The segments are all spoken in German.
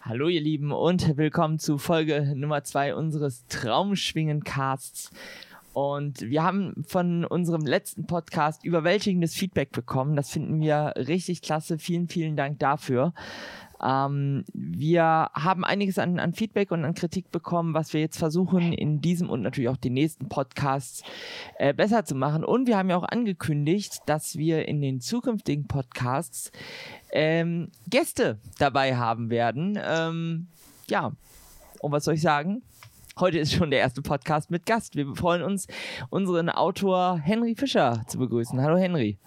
Hallo ihr Lieben und willkommen zu Folge Nummer 2 unseres Traumschwingen-Casts. Und wir haben von unserem letzten Podcast überwältigendes Feedback bekommen. Das finden wir richtig klasse. Vielen, vielen Dank dafür. Ähm, wir haben einiges an, an, Feedback und an Kritik bekommen, was wir jetzt versuchen, in diesem und natürlich auch den nächsten Podcasts äh, besser zu machen. Und wir haben ja auch angekündigt, dass wir in den zukünftigen Podcasts ähm, Gäste dabei haben werden. Ähm, ja, und was soll ich sagen? Heute ist schon der erste Podcast mit Gast. Wir freuen uns, unseren Autor Henry Fischer zu begrüßen. Hallo Henry.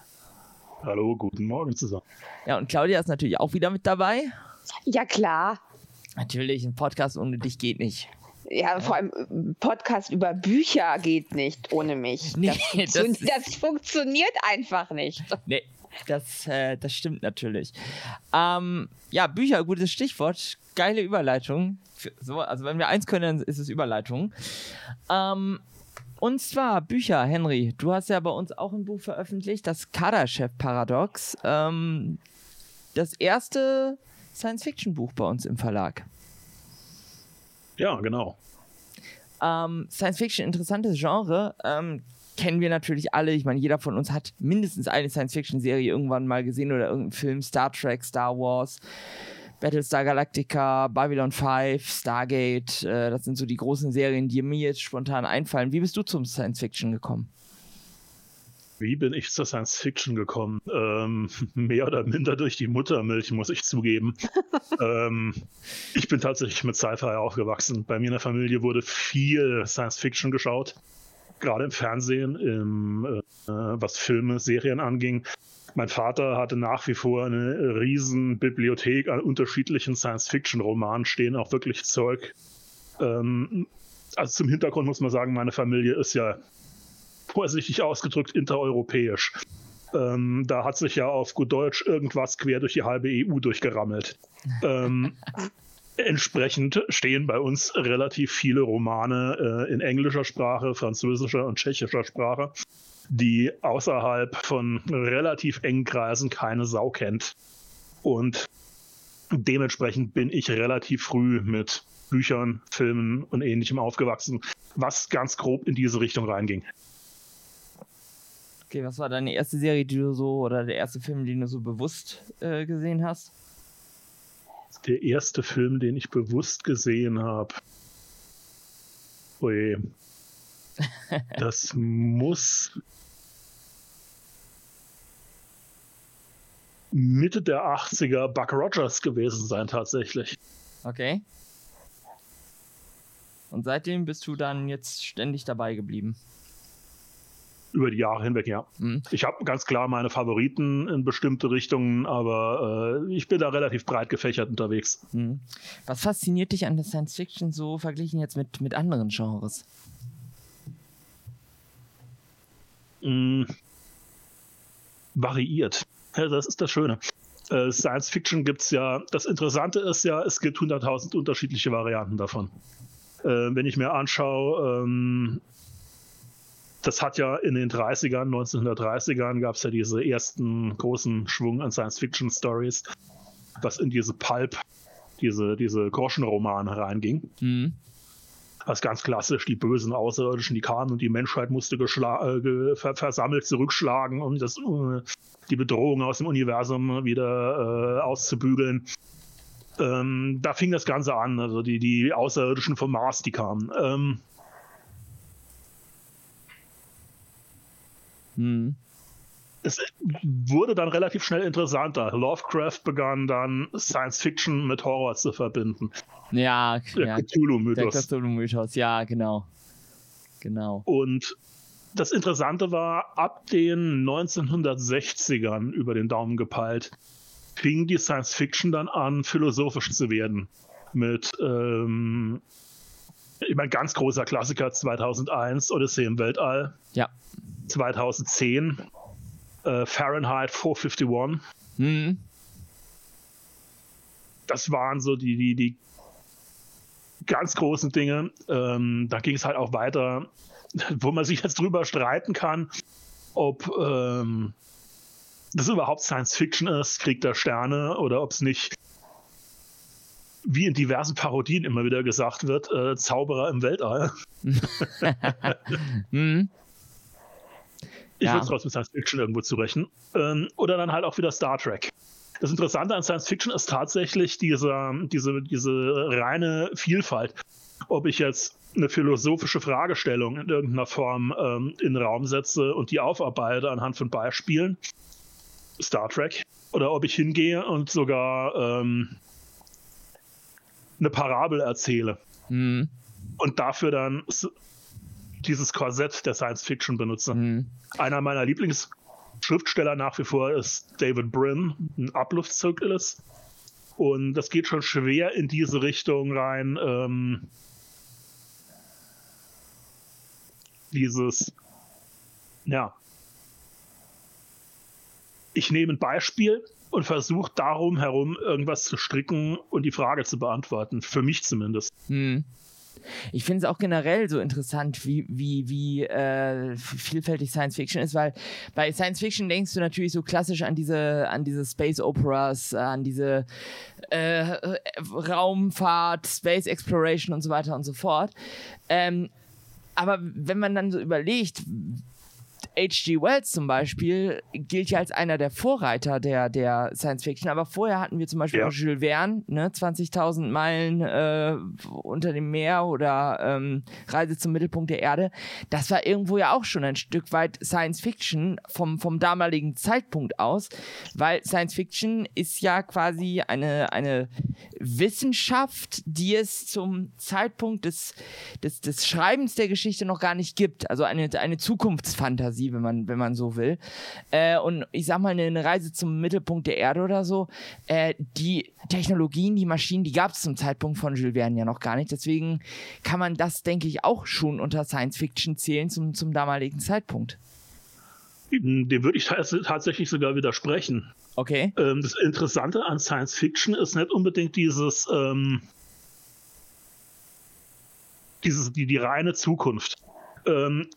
Hallo, guten Morgen zusammen. Ja, und Claudia ist natürlich auch wieder mit dabei. Ja, klar. Natürlich, ein Podcast ohne dich geht nicht. Ja, vor allem äh, Podcast über Bücher geht nicht ohne mich. Nee, das, funktio das, das funktioniert einfach nicht. Nee, das, äh, das stimmt natürlich. Ähm, ja, Bücher, gutes Stichwort. Geile Überleitung. So, also wenn wir eins können, dann ist es Überleitung. Ähm, und zwar Bücher, Henry. Du hast ja bei uns auch ein Buch veröffentlicht, das Kaderchef-Paradox. Ähm, das erste Science-Fiction-Buch bei uns im Verlag. Ja, genau. Ähm, Science-Fiction, interessantes Genre. Ähm, kennen wir natürlich alle. Ich meine, jeder von uns hat mindestens eine Science-Fiction-Serie irgendwann mal gesehen oder irgendeinen Film. Star Trek, Star Wars. Battlestar Galactica, Babylon 5, Stargate, äh, das sind so die großen Serien, die mir jetzt spontan einfallen. Wie bist du zum Science Fiction gekommen? Wie bin ich zur Science Fiction gekommen? Ähm, mehr oder minder durch die Muttermilch, muss ich zugeben. ähm, ich bin tatsächlich mit Sci-Fi aufgewachsen. Bei mir in der Familie wurde viel Science Fiction geschaut. Gerade im Fernsehen, im, äh, was Filme, Serien anging. Mein Vater hatte nach wie vor eine riesen Bibliothek an unterschiedlichen Science-Fiction-Romanen stehen, auch wirklich Zeug. Ähm, also zum Hintergrund muss man sagen, meine Familie ist ja vorsichtig ausgedrückt intereuropäisch. Ähm, da hat sich ja auf gut Deutsch irgendwas quer durch die halbe EU durchgerammelt. Ähm, entsprechend stehen bei uns relativ viele Romane äh, in englischer Sprache, französischer und tschechischer Sprache die außerhalb von relativ engen Kreisen keine Sau kennt. Und dementsprechend bin ich relativ früh mit Büchern, Filmen und ähnlichem aufgewachsen, was ganz grob in diese Richtung reinging. Okay, was war deine erste Serie, die du so, oder der erste Film, den du so bewusst äh, gesehen hast? Der erste Film, den ich bewusst gesehen habe. Ui. Das muss Mitte der 80er Buck Rogers gewesen sein, tatsächlich. Okay. Und seitdem bist du dann jetzt ständig dabei geblieben? Über die Jahre hinweg, ja. Mhm. Ich habe ganz klar meine Favoriten in bestimmte Richtungen, aber äh, ich bin da relativ breit gefächert unterwegs. Mhm. Was fasziniert dich an der Science Fiction so verglichen jetzt mit, mit anderen Genres? Mhm. Variiert. Ja, das ist das Schöne. Äh, Science Fiction gibt es ja, das Interessante ist ja, es gibt 100.000 unterschiedliche Varianten davon. Äh, wenn ich mir anschaue, ähm, das hat ja in den 30ern, 1930ern gab es ja diese ersten großen Schwung an Science Fiction Stories, was in diese Pulp, diese, diese Groschenromane reinging. Mhm was ganz klassisch, die bösen Außerirdischen, die kamen und die Menschheit musste äh, ver versammelt zurückschlagen, um das, äh, die Bedrohung aus dem Universum wieder äh, auszubügeln. Ähm, da fing das Ganze an, also die, die Außerirdischen vom Mars, die kamen. Ähm, hm es wurde dann relativ schnell interessanter. Lovecraft begann dann Science Fiction mit Horror zu verbinden. Ja, der ja, Cthulhu-Mythos. Der Cthulhu-Mythos, ja, genau. Genau. Und das Interessante war, ab den 1960ern über den Daumen gepeilt, fing die Science Fiction dann an, philosophisch zu werden. Mit, ähm, ich meine, ganz großer Klassiker 2001, Odyssee im Weltall. Ja. 2010 äh, Fahrenheit 451. Mhm. Das waren so die, die, die ganz großen Dinge. Ähm, da ging es halt auch weiter, wo man sich jetzt drüber streiten kann, ob ähm, das überhaupt Science Fiction ist, Krieg der Sterne, oder ob es nicht wie in diversen Parodien immer wieder gesagt wird, äh, Zauberer im Weltall. mhm. Ich ja. würde es trotzdem Science Fiction irgendwo zurechnen. Ähm, oder dann halt auch wieder Star Trek. Das Interessante an Science Fiction ist tatsächlich diese, diese, diese reine Vielfalt. Ob ich jetzt eine philosophische Fragestellung in irgendeiner Form ähm, in den Raum setze und die aufarbeite anhand von Beispielen, Star Trek, oder ob ich hingehe und sogar ähm, eine Parabel erzähle mhm. und dafür dann dieses Korsett der Science Fiction benutze. Mhm. Einer meiner Lieblingsschriftsteller nach wie vor ist David Brin, ein Abluftzirkelist. Und das geht schon schwer in diese Richtung rein. Ähm, dieses, ja, ich nehme ein Beispiel und versuche darum herum irgendwas zu stricken und die Frage zu beantworten. Für mich zumindest. Hm. Ich finde es auch generell so interessant, wie, wie, wie äh, vielfältig Science Fiction ist, weil bei Science Fiction denkst du natürlich so klassisch an diese, an diese Space Operas, an diese äh, Raumfahrt, Space Exploration und so weiter und so fort. Ähm, aber wenn man dann so überlegt, H.G. Wells zum Beispiel gilt ja als einer der Vorreiter der, der Science Fiction, aber vorher hatten wir zum Beispiel ja. auch Jules Verne, ne? 20.000 Meilen äh, unter dem Meer oder ähm, Reise zum Mittelpunkt der Erde. Das war irgendwo ja auch schon ein Stück weit Science Fiction vom, vom damaligen Zeitpunkt aus, weil Science Fiction ist ja quasi eine, eine Wissenschaft, die es zum Zeitpunkt des, des, des Schreibens der Geschichte noch gar nicht gibt. Also eine, eine Zukunftsfantasie. Fantasie, wenn man, wenn man so will. Äh, und ich sag mal, eine Reise zum Mittelpunkt der Erde oder so, äh, die Technologien, die Maschinen, die gab es zum Zeitpunkt von Jules Verne ja noch gar nicht. Deswegen kann man das, denke ich, auch schon unter Science Fiction zählen zum, zum damaligen Zeitpunkt. Dem würde ich tatsächlich sogar widersprechen. Okay. Ähm, das Interessante an Science Fiction ist nicht unbedingt dieses, ähm, dieses die, die reine Zukunft. Ähm,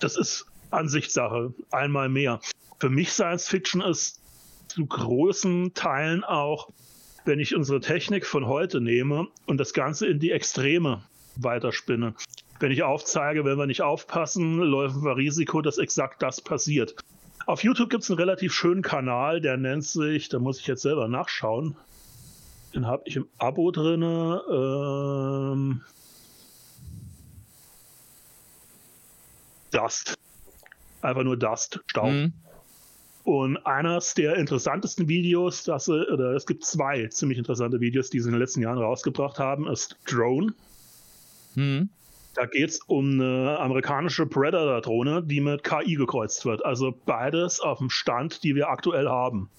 das ist Ansichtssache, einmal mehr. Für mich Science Fiction ist zu großen Teilen auch, wenn ich unsere Technik von heute nehme und das Ganze in die Extreme weiterspinne. Wenn ich aufzeige, wenn wir nicht aufpassen, läuft wir Risiko, dass exakt das passiert. Auf YouTube gibt es einen relativ schönen Kanal, der nennt sich, da muss ich jetzt selber nachschauen. Den habe ich im Abo drin. Ähm, Dust einfach nur Dust, Staub. Mhm. Und eines der interessantesten Videos, das, oder es gibt zwei ziemlich interessante Videos, die sie in den letzten Jahren rausgebracht haben, ist Drone. Mhm. Da geht es um eine amerikanische Predator-Drohne, die mit KI gekreuzt wird. Also beides auf dem Stand, die wir aktuell haben.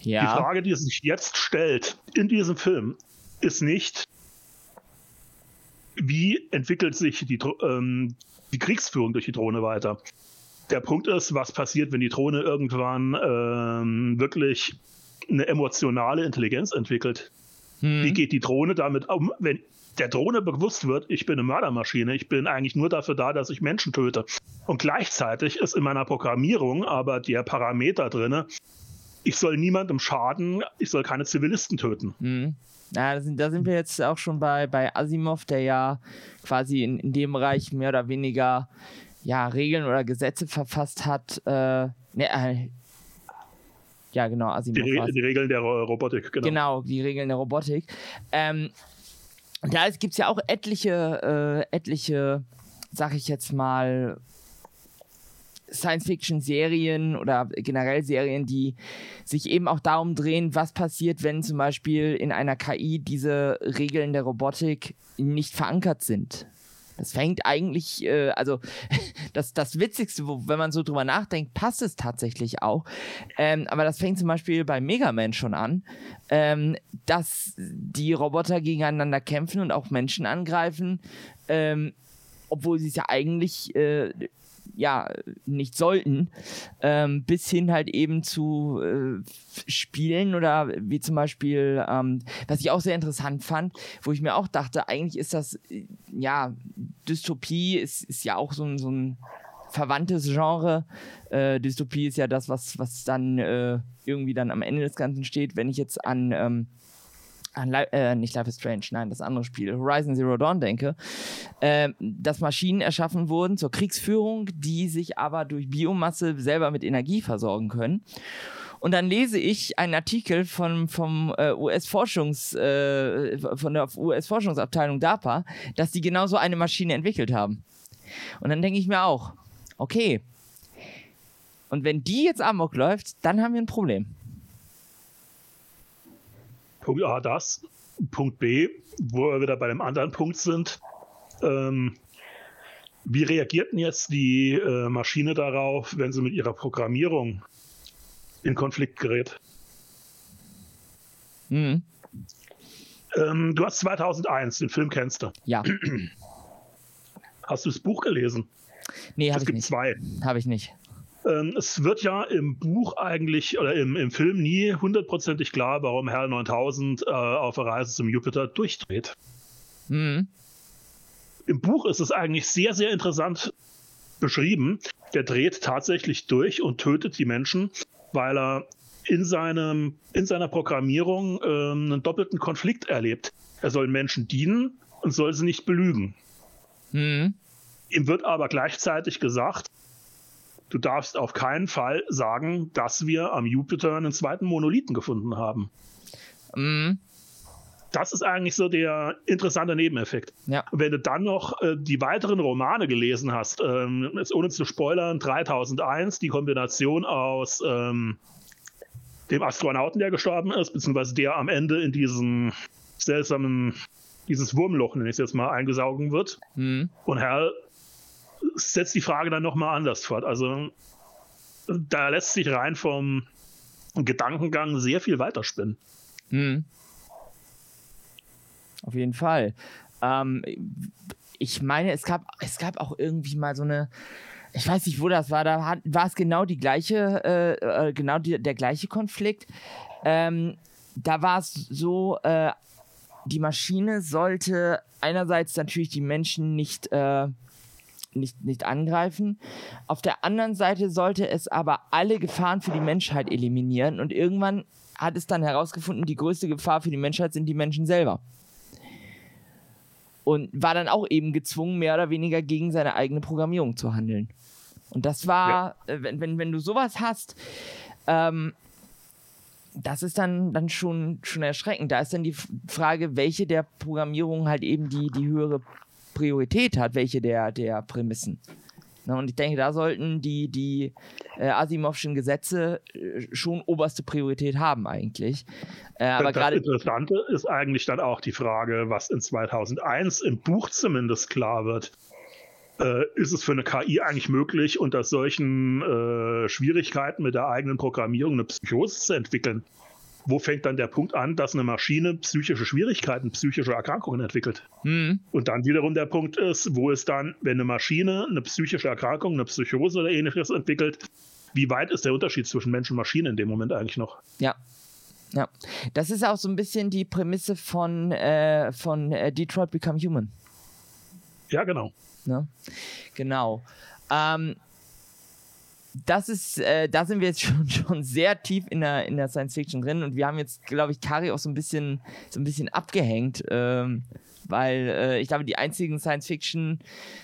Ja. Die Frage, die sich jetzt stellt in diesem Film, ist nicht, wie entwickelt sich die, ähm, die Kriegsführung durch die Drohne weiter, der Punkt ist, was passiert, wenn die Drohne irgendwann ähm, wirklich eine emotionale Intelligenz entwickelt? Hm. Wie geht die Drohne damit um, wenn der Drohne bewusst wird, ich bin eine Mördermaschine, ich bin eigentlich nur dafür da, dass ich Menschen töte. Und gleichzeitig ist in meiner Programmierung aber der Parameter drin, ich soll niemandem schaden, ich soll keine Zivilisten töten. Mhm. Ja, da sind, da sind wir jetzt auch schon bei, bei Asimov, der ja quasi in, in dem Bereich mehr oder weniger ja, Regeln oder Gesetze verfasst hat. Äh, ne, äh, ja, genau, Asimov. Die, Re die, Regeln der Robotik, genau. Genau, die Regeln der Robotik. Ähm, da gibt es ja auch etliche, äh, etliche, sag ich jetzt mal, Science-Fiction-Serien oder generell Serien, die sich eben auch darum drehen, was passiert, wenn zum Beispiel in einer KI diese Regeln der Robotik nicht verankert sind. Das fängt eigentlich, äh, also das, das Witzigste, wo, wenn man so drüber nachdenkt, passt es tatsächlich auch. Ähm, aber das fängt zum Beispiel bei Mega Man schon an, ähm, dass die Roboter gegeneinander kämpfen und auch Menschen angreifen, ähm, obwohl sie es ja eigentlich äh, ja, nicht sollten, ähm, bis hin halt eben zu äh, Spielen oder wie zum Beispiel, ähm, was ich auch sehr interessant fand, wo ich mir auch dachte, eigentlich ist das, äh, ja, Dystopie ist, ist ja auch so ein, so ein verwandtes Genre. Äh, Dystopie ist ja das, was, was dann äh, irgendwie dann am Ende des Ganzen steht. Wenn ich jetzt an ähm, an Li äh, nicht Life is Strange, nein, das andere Spiel, Horizon Zero Dawn denke, äh, dass Maschinen erschaffen wurden zur Kriegsführung, die sich aber durch Biomasse selber mit Energie versorgen können. Und dann lese ich einen Artikel von, vom äh, US-Forschungs, äh, von der US-Forschungsabteilung DARPA, dass die genau so eine Maschine entwickelt haben. Und dann denke ich mir auch, okay. Und wenn die jetzt Amok läuft, dann haben wir ein Problem. Punkt A das. Punkt B, wo wir wieder bei dem anderen Punkt sind. Ähm, wie reagierten jetzt die äh, Maschine darauf, wenn sie mit ihrer Programmierung in Konflikt gerät? Mhm. Ähm, du hast 2001, den Film kennst du. Ja. Hast du das Buch gelesen? Nee, habe ich gibt nicht. zwei. Habe ich nicht. Ähm, es wird ja im Buch eigentlich oder im, im Film nie hundertprozentig klar, warum Herr 9000 äh, auf der Reise zum Jupiter durchdreht. Mhm. Im Buch ist es eigentlich sehr, sehr interessant beschrieben. Der dreht tatsächlich durch und tötet die Menschen, weil er in, seinem, in seiner Programmierung ähm, einen doppelten Konflikt erlebt. Er soll Menschen dienen und soll sie nicht belügen. Mhm. Ihm wird aber gleichzeitig gesagt, du darfst auf keinen Fall sagen, dass wir am Jupiter einen zweiten Monolithen gefunden haben. Mhm. Das ist eigentlich so der interessante Nebeneffekt. Ja. Wenn du dann noch äh, die weiteren Romane gelesen hast, ähm, jetzt ohne zu spoilern, 3001, die Kombination aus ähm, dem Astronauten, der gestorben ist, beziehungsweise der am Ende in diesem seltsamen, dieses Wurmloch, nenne ich es jetzt mal, eingesaugen wird. Mhm. Und Hal setzt die Frage dann nochmal anders fort. Also da lässt sich rein vom Gedankengang sehr viel weiterspinnen. Mhm. Auf jeden Fall. Ähm, ich meine, es gab, es gab auch irgendwie mal so eine, ich weiß nicht, wo das war, da hat, war es genau die gleiche, äh, äh, genau die, der gleiche Konflikt. Ähm, da war es so, äh, die Maschine sollte einerseits natürlich die Menschen nicht äh, nicht, nicht angreifen. Auf der anderen Seite sollte es aber alle Gefahren für die Menschheit eliminieren und irgendwann hat es dann herausgefunden, die größte Gefahr für die Menschheit sind die Menschen selber. Und war dann auch eben gezwungen, mehr oder weniger gegen seine eigene Programmierung zu handeln. Und das war, ja. äh, wenn, wenn, wenn du sowas hast, ähm, das ist dann, dann schon, schon erschreckend. Da ist dann die Frage, welche der Programmierungen halt eben die, die höhere Priorität hat, welche der, der Prämissen. Na, und ich denke, da sollten die, die äh, Asimovschen Gesetze äh, schon oberste Priorität haben eigentlich. Äh, aber das Interessante ist eigentlich dann auch die Frage, was in 2001 im Buch zumindest klar wird. Äh, ist es für eine KI eigentlich möglich, unter solchen äh, Schwierigkeiten mit der eigenen Programmierung eine Psychose zu entwickeln? Wo fängt dann der Punkt an, dass eine Maschine psychische Schwierigkeiten, psychische Erkrankungen entwickelt? Mhm. Und dann wiederum der Punkt ist, wo es dann, wenn eine Maschine eine psychische Erkrankung, eine Psychose oder ähnliches entwickelt, wie weit ist der Unterschied zwischen Mensch und Maschine in dem Moment eigentlich noch? Ja. Ja, das ist auch so ein bisschen die Prämisse von, äh, von äh, Detroit Become Human. Ja, genau. Ja, genau. Ähm, das ist, äh, da sind wir jetzt schon, schon sehr tief in der, in der Science Fiction drin und wir haben jetzt, glaube ich, Kari auch so ein bisschen, so ein bisschen abgehängt, ähm, weil äh, ich glaube, die einzigen Science Fiction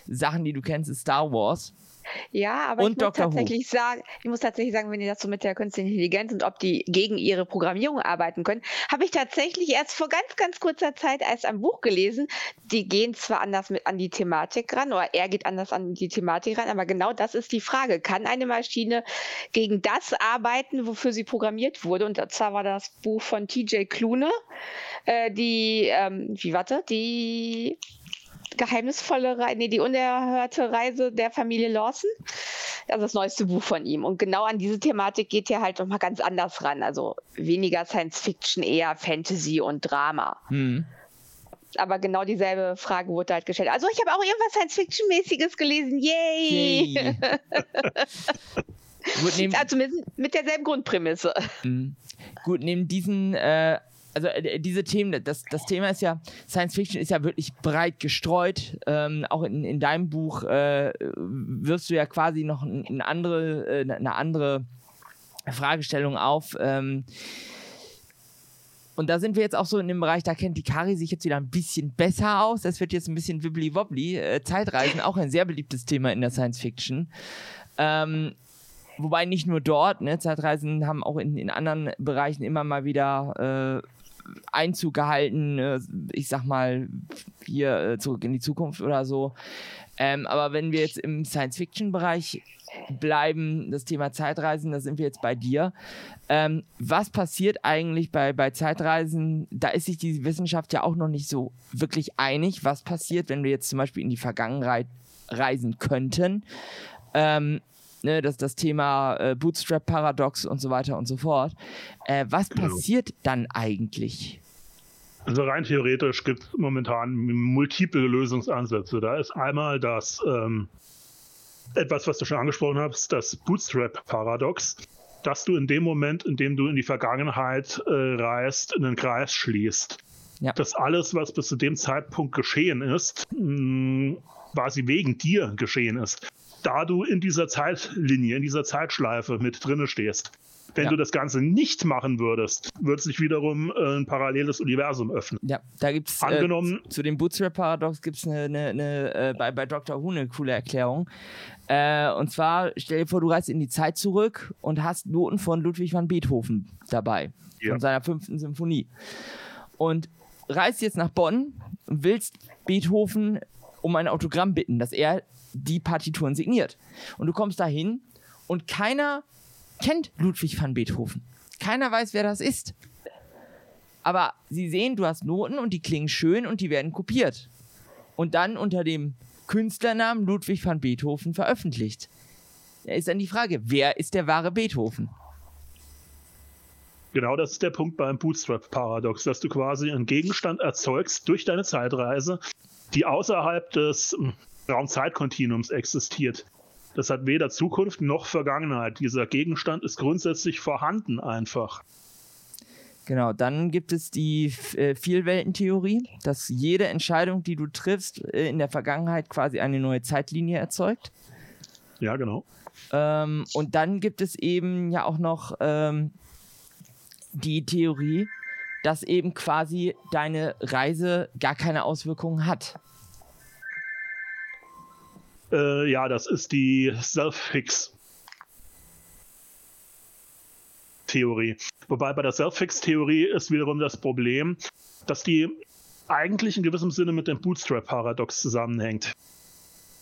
Sachen, die du kennst, ist Star Wars. Ja, aber und ich muss tatsächlich sagen, ich muss tatsächlich sagen, wenn ihr das so mit der künstlichen Intelligenz und ob die gegen ihre Programmierung arbeiten können, habe ich tatsächlich erst vor ganz, ganz kurzer Zeit erst ein Buch gelesen. Die gehen zwar anders mit an die Thematik ran, oder er geht anders an die Thematik ran, aber genau das ist die Frage. Kann eine Maschine gegen das arbeiten, wofür sie programmiert wurde? Und zwar war das Buch von TJ Klune, äh, die, ähm, wie warte, die geheimnisvolle Reise, nee, die unerhörte Reise der Familie Lawson. Also das neueste Buch von ihm. Und genau an diese Thematik geht er halt nochmal ganz anders ran. Also weniger Science Fiction, eher Fantasy und Drama. Hm. Aber genau dieselbe Frage wurde halt gestellt. Also ich habe auch irgendwas Science-Fiction-mäßiges gelesen. Yay! Yay. Gut, neben, also mit, mit derselben Grundprämisse. Mhm. Gut, neben diesen äh, also äh, diese Themen, das, das Thema ist ja, Science Fiction ist ja wirklich breit gestreut. Ähm, auch in, in deinem Buch äh, wirst du ja quasi noch eine andere, äh, eine andere Fragestellung auf. Ähm, und da sind wir jetzt auch so in dem Bereich, da kennt die Kari sich jetzt wieder ein bisschen besser aus. Das wird jetzt ein bisschen wibbly-wobbly. Äh, Zeitreisen, auch ein sehr beliebtes Thema in der Science Fiction. Ähm, wobei nicht nur dort, ne, Zeitreisen haben auch in, in anderen Bereichen immer mal wieder äh, Einzug gehalten, äh, ich sag mal, hier äh, zurück in die Zukunft oder so. Ähm, aber wenn wir jetzt im Science-Fiction-Bereich bleiben, das Thema Zeitreisen, da sind wir jetzt bei dir. Ähm, was passiert eigentlich bei, bei Zeitreisen? Da ist sich die Wissenschaft ja auch noch nicht so wirklich einig, was passiert, wenn wir jetzt zum Beispiel in die Vergangenheit reisen könnten. Ähm, ne, das, das Thema äh, Bootstrap-Paradox und so weiter und so fort. Äh, was genau. passiert dann eigentlich? Also rein theoretisch gibt es momentan multiple Lösungsansätze. Da ist einmal das ähm, etwas, was du schon angesprochen hast, das Bootstrap-Paradox, dass du in dem Moment, in dem du in die Vergangenheit äh, reist, einen Kreis schließt. Ja. Dass alles, was bis zu dem Zeitpunkt geschehen ist, mh, quasi wegen dir geschehen ist da du in dieser Zeitlinie, in dieser Zeitschleife mit drinne stehst. Wenn ja. du das Ganze nicht machen würdest, wird sich wiederum äh, ein paralleles Universum öffnen. Ja, da gibt es äh, zu dem Bootstrap-Paradox gibt es eine, eine, eine äh, bei, bei Dr. Who eine coole Erklärung. Äh, und zwar, stell dir vor, du reist in die Zeit zurück und hast Noten von Ludwig van Beethoven dabei, ja. von seiner fünften Symphonie. Und reist jetzt nach Bonn und willst Beethoven um ein Autogramm bitten, dass er die Partituren signiert. Und du kommst dahin und keiner kennt Ludwig van Beethoven. Keiner weiß, wer das ist. Aber sie sehen, du hast Noten und die klingen schön und die werden kopiert. Und dann unter dem Künstlernamen Ludwig van Beethoven veröffentlicht. Da ist dann die Frage, wer ist der wahre Beethoven? Genau das ist der Punkt beim Bootstrap-Paradox, dass du quasi einen Gegenstand erzeugst durch deine Zeitreise, die außerhalb des Raumzeitkontinuums existiert. Das hat weder Zukunft noch Vergangenheit. Dieser Gegenstand ist grundsätzlich vorhanden einfach. Genau, dann gibt es die äh, Vielweltentheorie, dass jede Entscheidung, die du triffst, äh, in der Vergangenheit quasi eine neue Zeitlinie erzeugt. Ja, genau. Ähm, und dann gibt es eben ja auch noch ähm, die Theorie, dass eben quasi deine Reise gar keine Auswirkungen hat. Äh, ja, das ist die Self-Fix. Theorie. Wobei bei der Self-Fix-Theorie ist wiederum das Problem, dass die eigentlich in gewissem Sinne mit dem Bootstrap-Paradox zusammenhängt.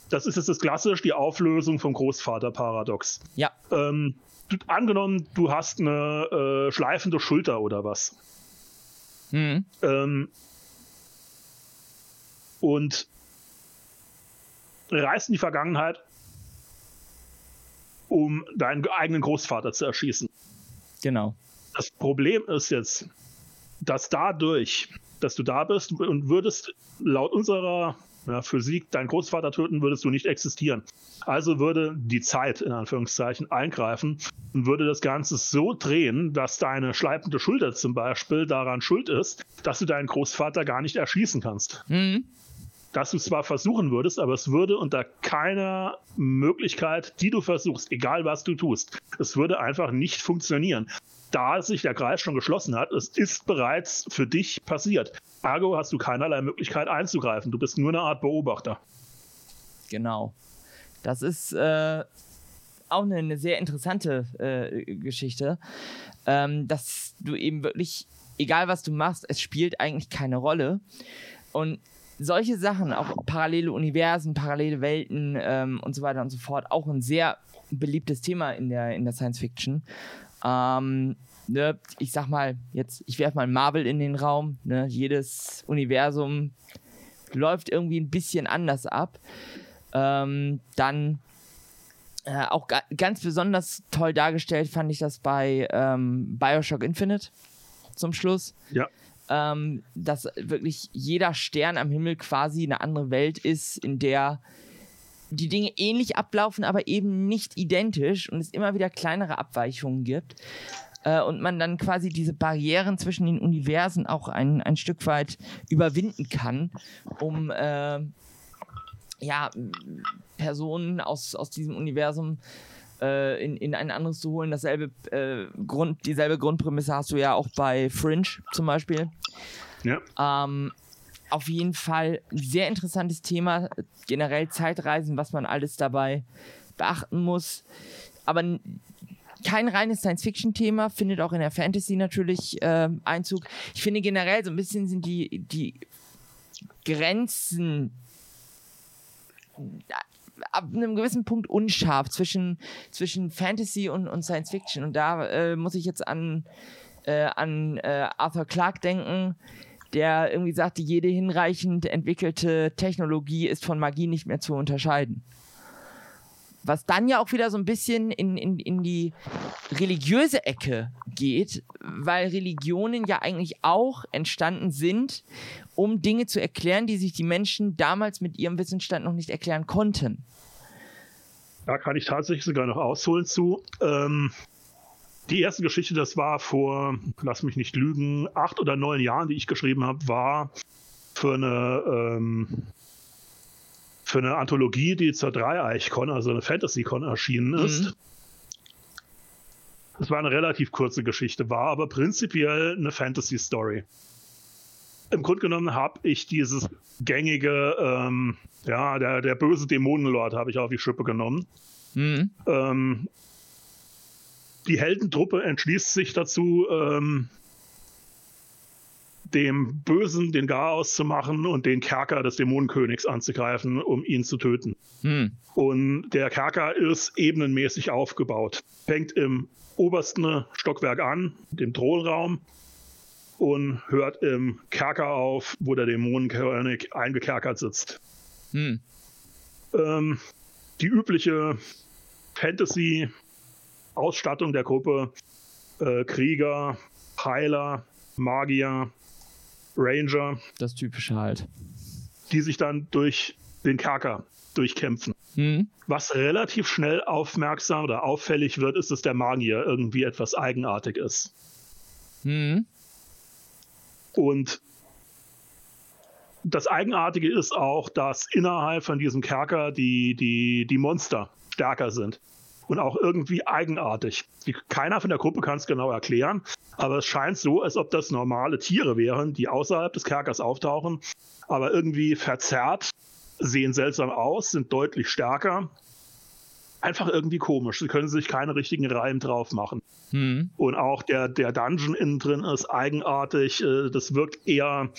Das ist jetzt das klassisch die Auflösung vom Großvater-Paradox. Ja. Ähm, du, angenommen, du hast eine äh, schleifende Schulter oder was. Mhm. Ähm, und reist in die Vergangenheit, um deinen eigenen Großvater zu erschießen. Genau. Das Problem ist jetzt, dass dadurch, dass du da bist und würdest laut unserer ja, Physik deinen Großvater töten, würdest du nicht existieren. Also würde die Zeit in Anführungszeichen eingreifen und würde das Ganze so drehen, dass deine schleifende Schulter zum Beispiel daran schuld ist, dass du deinen Großvater gar nicht erschießen kannst. Mhm dass du zwar versuchen würdest, aber es würde unter keiner Möglichkeit, die du versuchst, egal was du tust, es würde einfach nicht funktionieren. Da sich der Kreis schon geschlossen hat, es ist bereits für dich passiert. Ergo hast du keinerlei Möglichkeit einzugreifen. Du bist nur eine Art Beobachter. Genau. Das ist äh, auch eine, eine, sehr interessante äh, Geschichte, ähm, dass du eben wirklich, egal was du machst, es spielt eigentlich keine Rolle. Und solche Sachen, auch parallele Universen, parallele Welten ähm, und so weiter und so fort, auch ein sehr beliebtes Thema in der, in der Science Fiction. Ähm, ne, ich sag mal, jetzt, ich werfe mal Marvel in den Raum. Ne, jedes Universum läuft irgendwie ein bisschen anders ab. Ähm, dann äh, auch ga ganz besonders toll dargestellt fand ich das bei ähm, Bioshock Infinite zum Schluss. Ja ähm, dass wirklich jeder Stern am Himmel quasi eine andere Welt ist, in der die Dinge ähnlich ablaufen, aber eben nicht identisch und es immer wieder kleinere Abweichungen gibt. Äh, und man dann quasi diese Barrieren zwischen den Universen auch ein, ein Stück weit überwinden kann, um äh, ja, Personen aus, aus diesem Universum äh, in, in ein anderes zu holen. Dasselbe äh, Grund, dieselbe Grundprämisse hast du ja auch bei Fringe zum Beispiel. Ja. Ähm, auf jeden Fall ein sehr interessantes Thema. Generell Zeitreisen, was man alles dabei beachten muss. Aber kein reines Science-Fiction-Thema, findet auch in der Fantasy natürlich äh, Einzug. Ich finde generell so ein bisschen sind die, die Grenzen ab einem gewissen Punkt unscharf zwischen, zwischen Fantasy und, und Science Fiction. Und da äh, muss ich jetzt an, äh, an äh, Arthur Clarke denken, der irgendwie sagte, jede hinreichend entwickelte Technologie ist von Magie nicht mehr zu unterscheiden. Was dann ja auch wieder so ein bisschen in, in, in die religiöse Ecke geht, weil Religionen ja eigentlich auch entstanden sind, um Dinge zu erklären, die sich die Menschen damals mit ihrem Wissensstand noch nicht erklären konnten. Da kann ich tatsächlich sogar noch ausholen zu. Ähm, die erste Geschichte, das war vor, lass mich nicht lügen, acht oder neun Jahren, die ich geschrieben habe, war für eine ähm, für eine Anthologie, die zur Dreieichkon, also eine Fantasy-Con erschienen ist. Mhm. Das war eine relativ kurze Geschichte, war aber prinzipiell eine Fantasy-Story. Im Grunde genommen habe ich dieses gängige, ähm, ja, der, der böse Dämonenlord habe ich auf die Schippe genommen. Mhm. Ähm, die Heldentruppe entschließt sich dazu, ähm, dem Bösen den Garaus zu machen und den Kerker des Dämonenkönigs anzugreifen, um ihn zu töten. Hm. Und der Kerker ist ebenenmäßig aufgebaut. Fängt im obersten Stockwerk an, dem Thronraum, und hört im Kerker auf, wo der Dämonenkönig eingekerkert sitzt. Hm. Ähm, die übliche Fantasy-Ausstattung der Gruppe: äh, Krieger, Heiler, Magier, Ranger. Das typische halt. Die sich dann durch den Kerker durchkämpfen. Mhm. Was relativ schnell aufmerksam oder auffällig wird, ist, dass der Magier irgendwie etwas eigenartig ist. Mhm. Und das Eigenartige ist auch, dass innerhalb von diesem Kerker die, die, die Monster stärker sind und auch irgendwie eigenartig. Die, keiner von der Gruppe kann es genau erklären, aber es scheint so, als ob das normale Tiere wären, die außerhalb des Kerkers auftauchen, aber irgendwie verzerrt, sehen seltsam aus, sind deutlich stärker. Einfach irgendwie komisch. Sie können sich keine richtigen Reihen drauf machen. Hm. Und auch der, der Dungeon innen drin ist eigenartig. Äh, das wirkt eher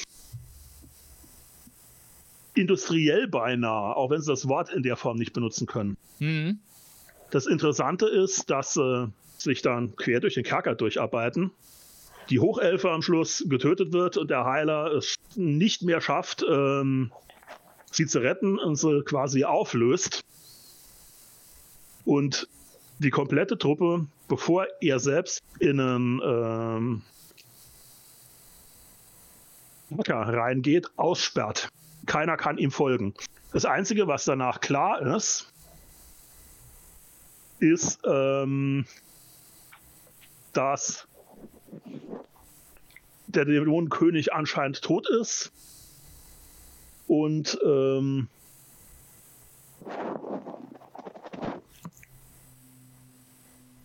industriell beinahe, auch wenn sie das Wort in der Form nicht benutzen können. Hm. Das Interessante ist, dass äh, sich dann quer durch den Kerker durcharbeiten, die Hochelfe am Schluss getötet wird und der Heiler es nicht mehr schafft, ähm, sie zu retten und sie quasi auflöst. Und die komplette Truppe, bevor er selbst in einen ähm, reingeht, aussperrt. Keiner kann ihm folgen. Das Einzige, was danach klar ist, ist, ähm, dass der Dämonenkönig anscheinend tot ist und ähm,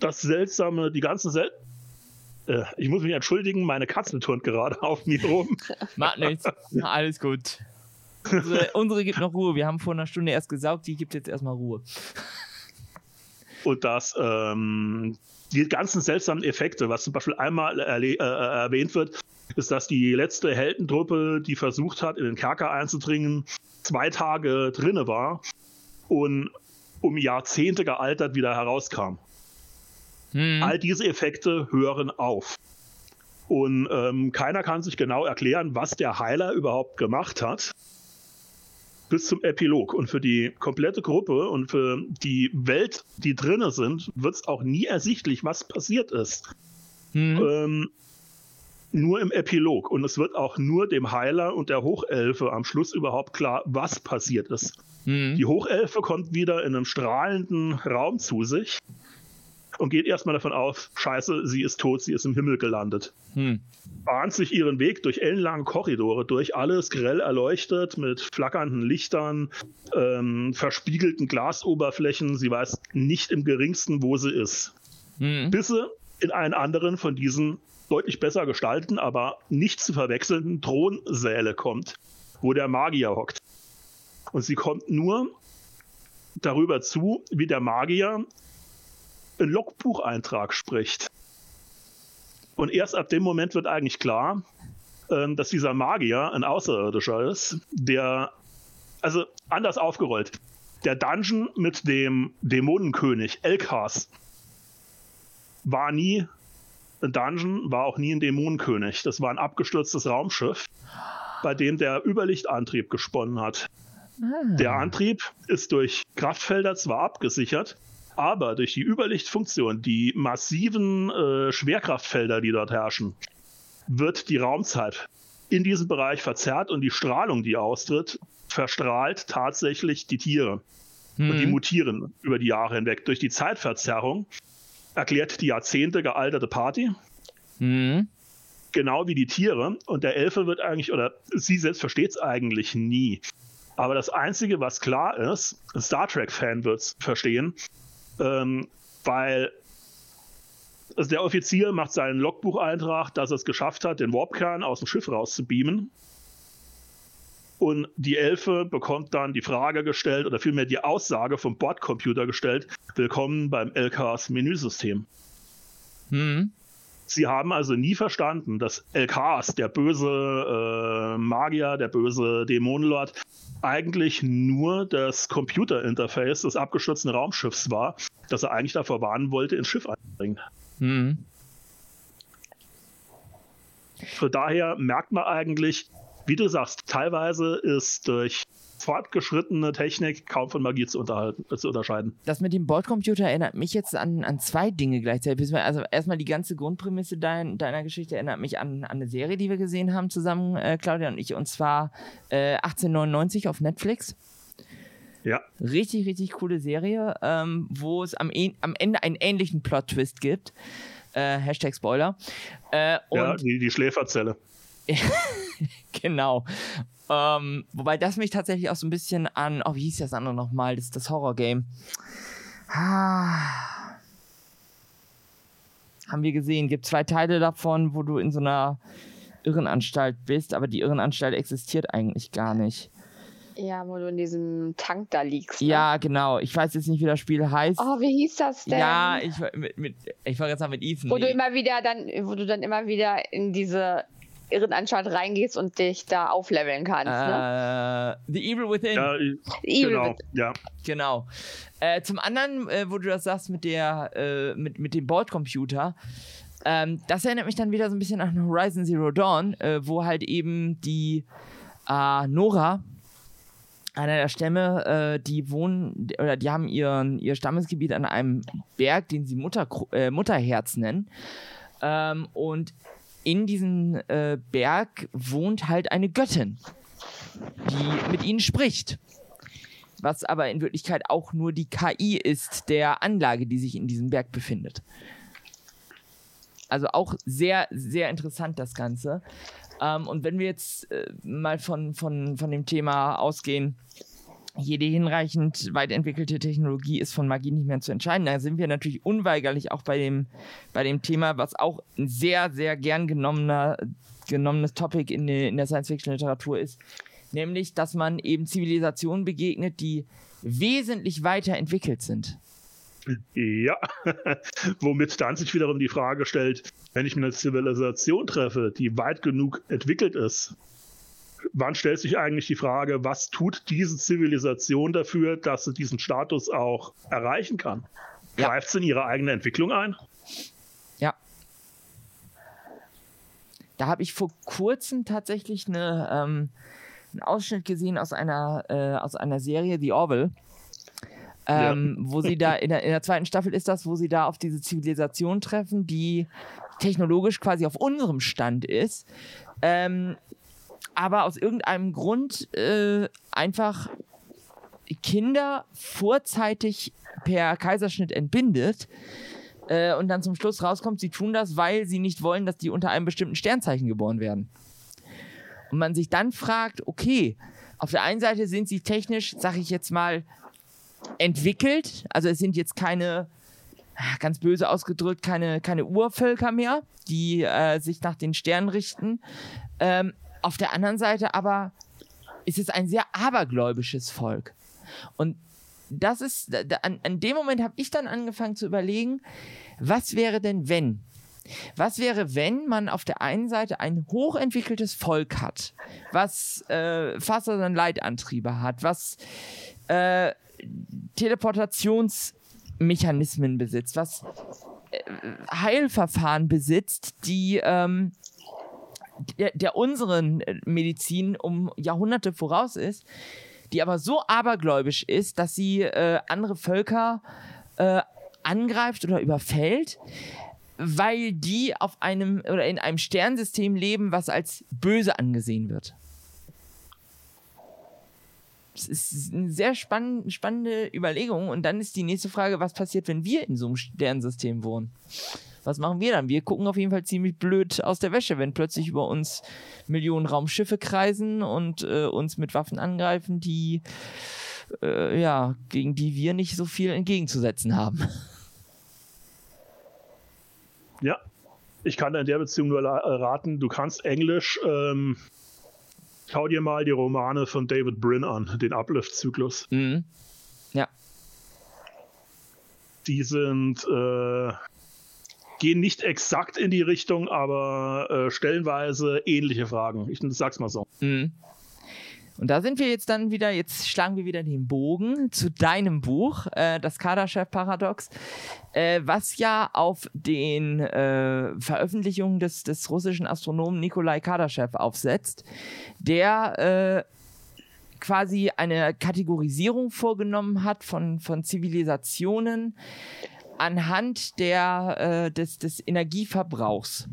das Seltsame, die ganzen Sel äh, ich muss mich entschuldigen, meine Katze turnt gerade auf mir rum. Macht nichts, alles gut. Unsere, unsere gibt noch Ruhe. Wir haben vor einer Stunde erst gesaugt, die gibt jetzt erstmal Ruhe und dass ähm, die ganzen seltsamen Effekte, was zum Beispiel einmal äh, erwähnt wird, ist, dass die letzte Heldentruppe, die versucht hat, in den Kerker einzudringen, zwei Tage drinne war und um Jahrzehnte gealtert wieder herauskam. Hm. All diese Effekte hören auf. Und ähm, keiner kann sich genau erklären, was der Heiler überhaupt gemacht hat bis zum Epilog. Und für die komplette Gruppe und für die Welt, die drinne sind, wird es auch nie ersichtlich, was passiert ist. Mhm. Ähm, nur im Epilog. Und es wird auch nur dem Heiler und der Hochelfe am Schluss überhaupt klar, was passiert ist. Mhm. Die Hochelfe kommt wieder in einem strahlenden Raum zu sich und geht erstmal davon aus, scheiße, sie ist tot, sie ist im Himmel gelandet. Hm. Bahnt sich ihren Weg durch ellenlange Korridore, durch alles grell erleuchtet mit flackernden Lichtern, ähm, verspiegelten Glasoberflächen. Sie weiß nicht im geringsten, wo sie ist. Hm. Bis sie in einen anderen von diesen deutlich besser gestalteten, aber nicht zu verwechselnden Thronsäle kommt, wo der Magier hockt. Und sie kommt nur darüber zu, wie der Magier Logbucheintrag spricht. Und erst ab dem Moment wird eigentlich klar, ähm, dass dieser Magier ein Außerirdischer ist, der, also anders aufgerollt, der Dungeon mit dem Dämonenkönig Elkas war nie ein Dungeon, war auch nie ein Dämonenkönig. Das war ein abgestürztes Raumschiff, bei dem der Überlichtantrieb gesponnen hat. Ah. Der Antrieb ist durch Kraftfelder zwar abgesichert, aber durch die Überlichtfunktion, die massiven äh, Schwerkraftfelder, die dort herrschen, wird die Raumzeit in diesem Bereich verzerrt und die Strahlung, die austritt, verstrahlt tatsächlich die Tiere. Mhm. Und die mhm. mutieren über die Jahre hinweg. Durch die Zeitverzerrung erklärt die Jahrzehnte gealterte Party. Mhm. Genau wie die Tiere. Und der Elfe wird eigentlich, oder sie selbst versteht es eigentlich nie. Aber das Einzige, was klar ist, ein Star Trek-Fan wird es verstehen, ähm, weil also der Offizier macht seinen Logbucheintrag, dass er es geschafft hat, den Warpkern aus dem Schiff rauszubeamen. Und die Elfe bekommt dann die Frage gestellt oder vielmehr die Aussage vom Bordcomputer gestellt: Willkommen beim LKs Menüsystem. Hm. Sie haben also nie verstanden, dass LKs, der böse äh, Magier, der böse Dämonenlord, eigentlich nur das Computerinterface des abgestürzten Raumschiffs war, das er eigentlich davor warnen wollte, ins Schiff einzubringen. Mhm. Von daher merkt man eigentlich, wie du sagst, teilweise ist durch fortgeschrittene Technik kaum von Magie zu, zu unterscheiden. Das mit dem Bordcomputer erinnert mich jetzt an, an zwei Dinge gleichzeitig. Also erstmal die ganze Grundprämisse dein, deiner Geschichte erinnert mich an, an eine Serie, die wir gesehen haben zusammen, äh, Claudia und ich, und zwar äh, 1899 auf Netflix. Ja. Richtig, richtig coole Serie, ähm, wo es am, e am Ende einen ähnlichen Plot-Twist gibt. Äh, Hashtag Spoiler. Äh, ja, die, die Schläferzelle. genau. Ähm, wobei das mich tatsächlich auch so ein bisschen an, oh, wie hieß das andere nochmal? Das ist das Horror-Game. Ah. Haben wir gesehen. Gibt zwei Teile davon, wo du in so einer Irrenanstalt bist, aber die Irrenanstalt existiert eigentlich gar nicht. Ja, wo du in diesem Tank da liegst. Ne? Ja, genau. Ich weiß jetzt nicht, wie das Spiel heißt. Oh, wie hieß das denn? Ja, ich, mit, mit, ich war jetzt mal mit Ethan. Wo du immer wieder dann, wo du dann immer wieder in diese Irrenanstalt reingehst und dich da aufleveln kannst. Ne? Uh, the Evil Within. Ja, Evil genau, Within. ja. Genau. Äh, zum anderen, äh, wo du das sagst mit der, äh, mit, mit dem Bordcomputer, ähm, das erinnert mich dann wieder so ein bisschen an Horizon Zero Dawn, äh, wo halt eben die äh, Nora, einer der Stämme, äh, die wohnen oder die haben ihren, ihr Stammesgebiet an einem Berg, den sie Mutter, Mutterherz nennen. Ähm, und in diesem äh, Berg wohnt halt eine Göttin, die mit ihnen spricht. Was aber in Wirklichkeit auch nur die KI ist der Anlage, die sich in diesem Berg befindet. Also auch sehr, sehr interessant das Ganze. Ähm, und wenn wir jetzt äh, mal von, von, von dem Thema ausgehen, jede hinreichend weit entwickelte Technologie ist von Magie nicht mehr zu entscheiden. Da sind wir natürlich unweigerlich auch bei dem, bei dem Thema, was auch ein sehr, sehr gern genommener, genommenes Topic in, in der Science-Fiction-Literatur ist. Nämlich, dass man eben Zivilisationen begegnet, die wesentlich weiter entwickelt sind. Ja, womit dann sich wiederum die Frage stellt, wenn ich eine Zivilisation treffe, die weit genug entwickelt ist, wann stellt sich eigentlich die Frage, was tut diese Zivilisation dafür, dass sie diesen Status auch erreichen kann? Ja. Greift sie in ihre eigene Entwicklung ein? Ja. Da habe ich vor kurzem tatsächlich eine, ähm, einen Ausschnitt gesehen aus einer, äh, aus einer Serie, The Orville. Ähm, ja. wo sie da in der, in der zweiten Staffel ist das, wo sie da auf diese Zivilisation treffen, die technologisch quasi auf unserem Stand ist, ähm, aber aus irgendeinem Grund äh, einfach Kinder vorzeitig per Kaiserschnitt entbindet, äh, und dann zum Schluss rauskommt, sie tun das, weil sie nicht wollen, dass die unter einem bestimmten Sternzeichen geboren werden. Und man sich dann fragt, okay, auf der einen Seite sind sie technisch, sag ich jetzt mal, entwickelt. Also es sind jetzt keine, ganz böse ausgedrückt, keine, keine Urvölker mehr, die äh, sich nach den Sternen richten. Ähm, auf der anderen Seite aber ist es ein sehr abergläubisches Volk. Und das ist, an, an dem Moment habe ich dann angefangen zu überlegen, was wäre denn, wenn? Was wäre, wenn man auf der einen Seite ein hochentwickeltes Volk hat, was äh, Faser- und Leitantriebe hat, was äh, Teleportationsmechanismen besitzt, was äh, Heilverfahren besitzt, die ähm, der, der unseren Medizin um Jahrhunderte voraus ist, die aber so abergläubisch ist, dass sie äh, andere Völker äh, angreift oder überfällt, weil die auf einem oder in einem Sternsystem leben, was als böse angesehen wird. Das ist eine sehr spann spannende Überlegung. Und dann ist die nächste Frage, was passiert, wenn wir in so einem Sternsystem wohnen? Was machen wir dann? Wir gucken auf jeden Fall ziemlich blöd aus der Wäsche, wenn plötzlich über uns Millionen Raumschiffe kreisen und äh, uns mit Waffen angreifen, die äh, ja, gegen die wir nicht so viel entgegenzusetzen haben. Ja, ich kann in der Beziehung nur raten, du kannst Englisch, ähm, schau dir mal die Romane von David Brin an, den Uplift-Zyklus. Mhm. Ja. Die sind äh, gehen nicht exakt in die Richtung, aber äh, stellenweise ähnliche Fragen. Ich sag's mal so. Mhm. Und da sind wir jetzt dann wieder, jetzt schlagen wir wieder den Bogen zu deinem Buch, äh, das Kardashev-Paradox, äh, was ja auf den äh, Veröffentlichungen des, des russischen Astronomen Nikolai Kardashev aufsetzt, der äh, quasi eine Kategorisierung vorgenommen hat von, von Zivilisationen, anhand der, äh, des, des Energieverbrauchs.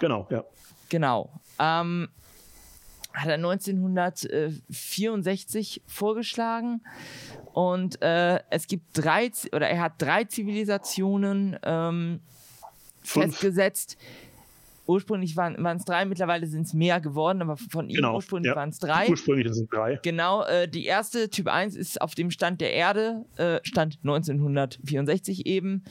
Genau, ja. Genau. Ähm, hat er 1964 vorgeschlagen und äh, es gibt drei oder er hat drei Zivilisationen ähm, festgesetzt, ursprünglich waren es drei, mittlerweile sind es mehr geworden, aber von ihm genau, ursprünglich ja. waren es drei. Ursprünglich sind es drei. Genau, äh, die erste, Typ 1, ist auf dem Stand der Erde, äh, Stand 1964 eben.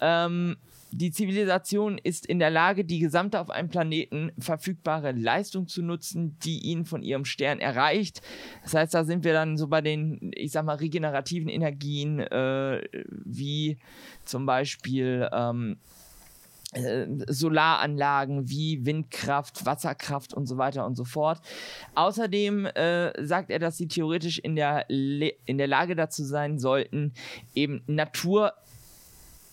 Ähm, die Zivilisation ist in der Lage, die gesamte auf einem Planeten verfügbare Leistung zu nutzen, die ihn von ihrem Stern erreicht. Das heißt, da sind wir dann so bei den, ich sag mal, regenerativen Energien, äh, wie zum Beispiel ähm, äh, Solaranlagen wie Windkraft, Wasserkraft und so weiter und so fort. Außerdem äh, sagt er, dass sie theoretisch in der, in der Lage dazu sein sollten, eben Natur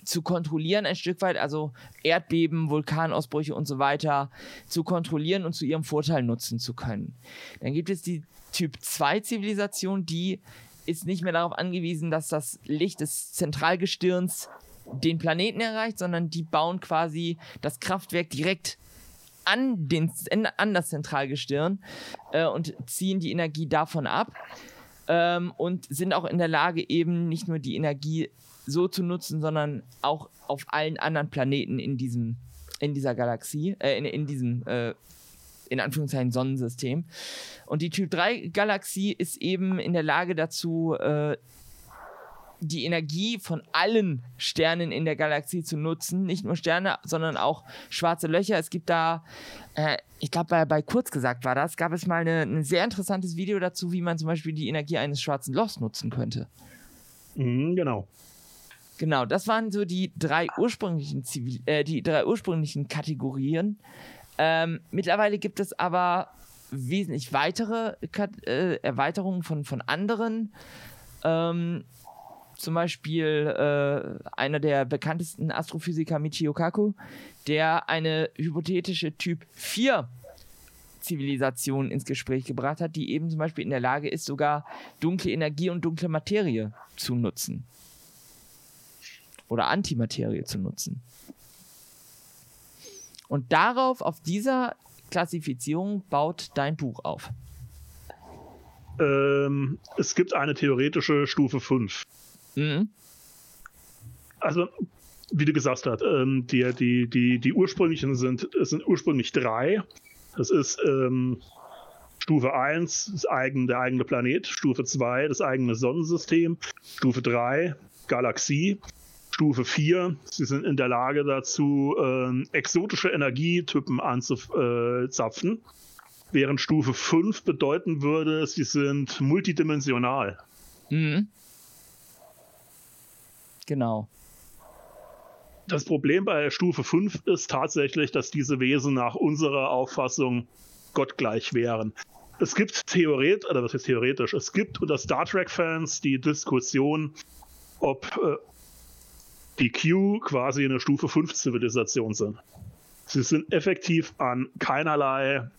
zu kontrollieren ein Stück weit, also Erdbeben, Vulkanausbrüche und so weiter zu kontrollieren und zu ihrem Vorteil nutzen zu können. Dann gibt es die Typ 2 Zivilisation, die ist nicht mehr darauf angewiesen, dass das Licht des Zentralgestirns den Planeten erreicht, sondern die bauen quasi das Kraftwerk direkt an, den, an das Zentralgestirn äh, und ziehen die Energie davon ab ähm, und sind auch in der Lage, eben nicht nur die Energie so zu nutzen, sondern auch auf allen anderen Planeten in diesem, in dieser Galaxie, äh, in, in diesem, äh, in Anführungszeichen, Sonnensystem. Und die Typ 3 Galaxie ist eben in der Lage dazu, äh, die Energie von allen Sternen in der Galaxie zu nutzen. Nicht nur Sterne, sondern auch schwarze Löcher. Es gibt da, äh, ich glaube, bei, bei Kurz gesagt war das, gab es mal ein sehr interessantes Video dazu, wie man zum Beispiel die Energie eines schwarzen Lochs nutzen könnte. Mhm, genau. Genau, das waren so die drei ursprünglichen, Zivil äh, die drei ursprünglichen Kategorien. Ähm, mittlerweile gibt es aber wesentlich weitere Kat äh, Erweiterungen von, von anderen. Ähm, zum Beispiel äh, einer der bekanntesten Astrophysiker Michio Kaku, der eine hypothetische Typ 4 Zivilisation ins Gespräch gebracht hat, die eben zum Beispiel in der Lage ist, sogar dunkle Energie und dunkle Materie zu nutzen. Oder Antimaterie zu nutzen. Und darauf, auf dieser Klassifizierung, baut dein Buch auf. Ähm, es gibt eine theoretische Stufe 5. Mhm. Also wie du gesagt hast, ähm, die, die, die, die ursprünglichen sind, es sind ursprünglich drei. Das ist ähm, Stufe 1, das eigene, der eigene Planet, Stufe 2, das eigene Sonnensystem, Stufe 3, Galaxie, Stufe 4, sie sind in der Lage dazu, ähm, exotische Energietypen anzuzapfen, während Stufe 5 bedeuten würde, sie sind multidimensional. Mhm. Genau. Das Problem bei Stufe 5 ist tatsächlich, dass diese Wesen nach unserer Auffassung gottgleich wären. Es gibt theoretisch, oder was ist theoretisch, es gibt unter Star Trek-Fans die Diskussion, ob äh, die Q quasi eine Stufe 5 Zivilisation sind. Sie sind effektiv an keinerlei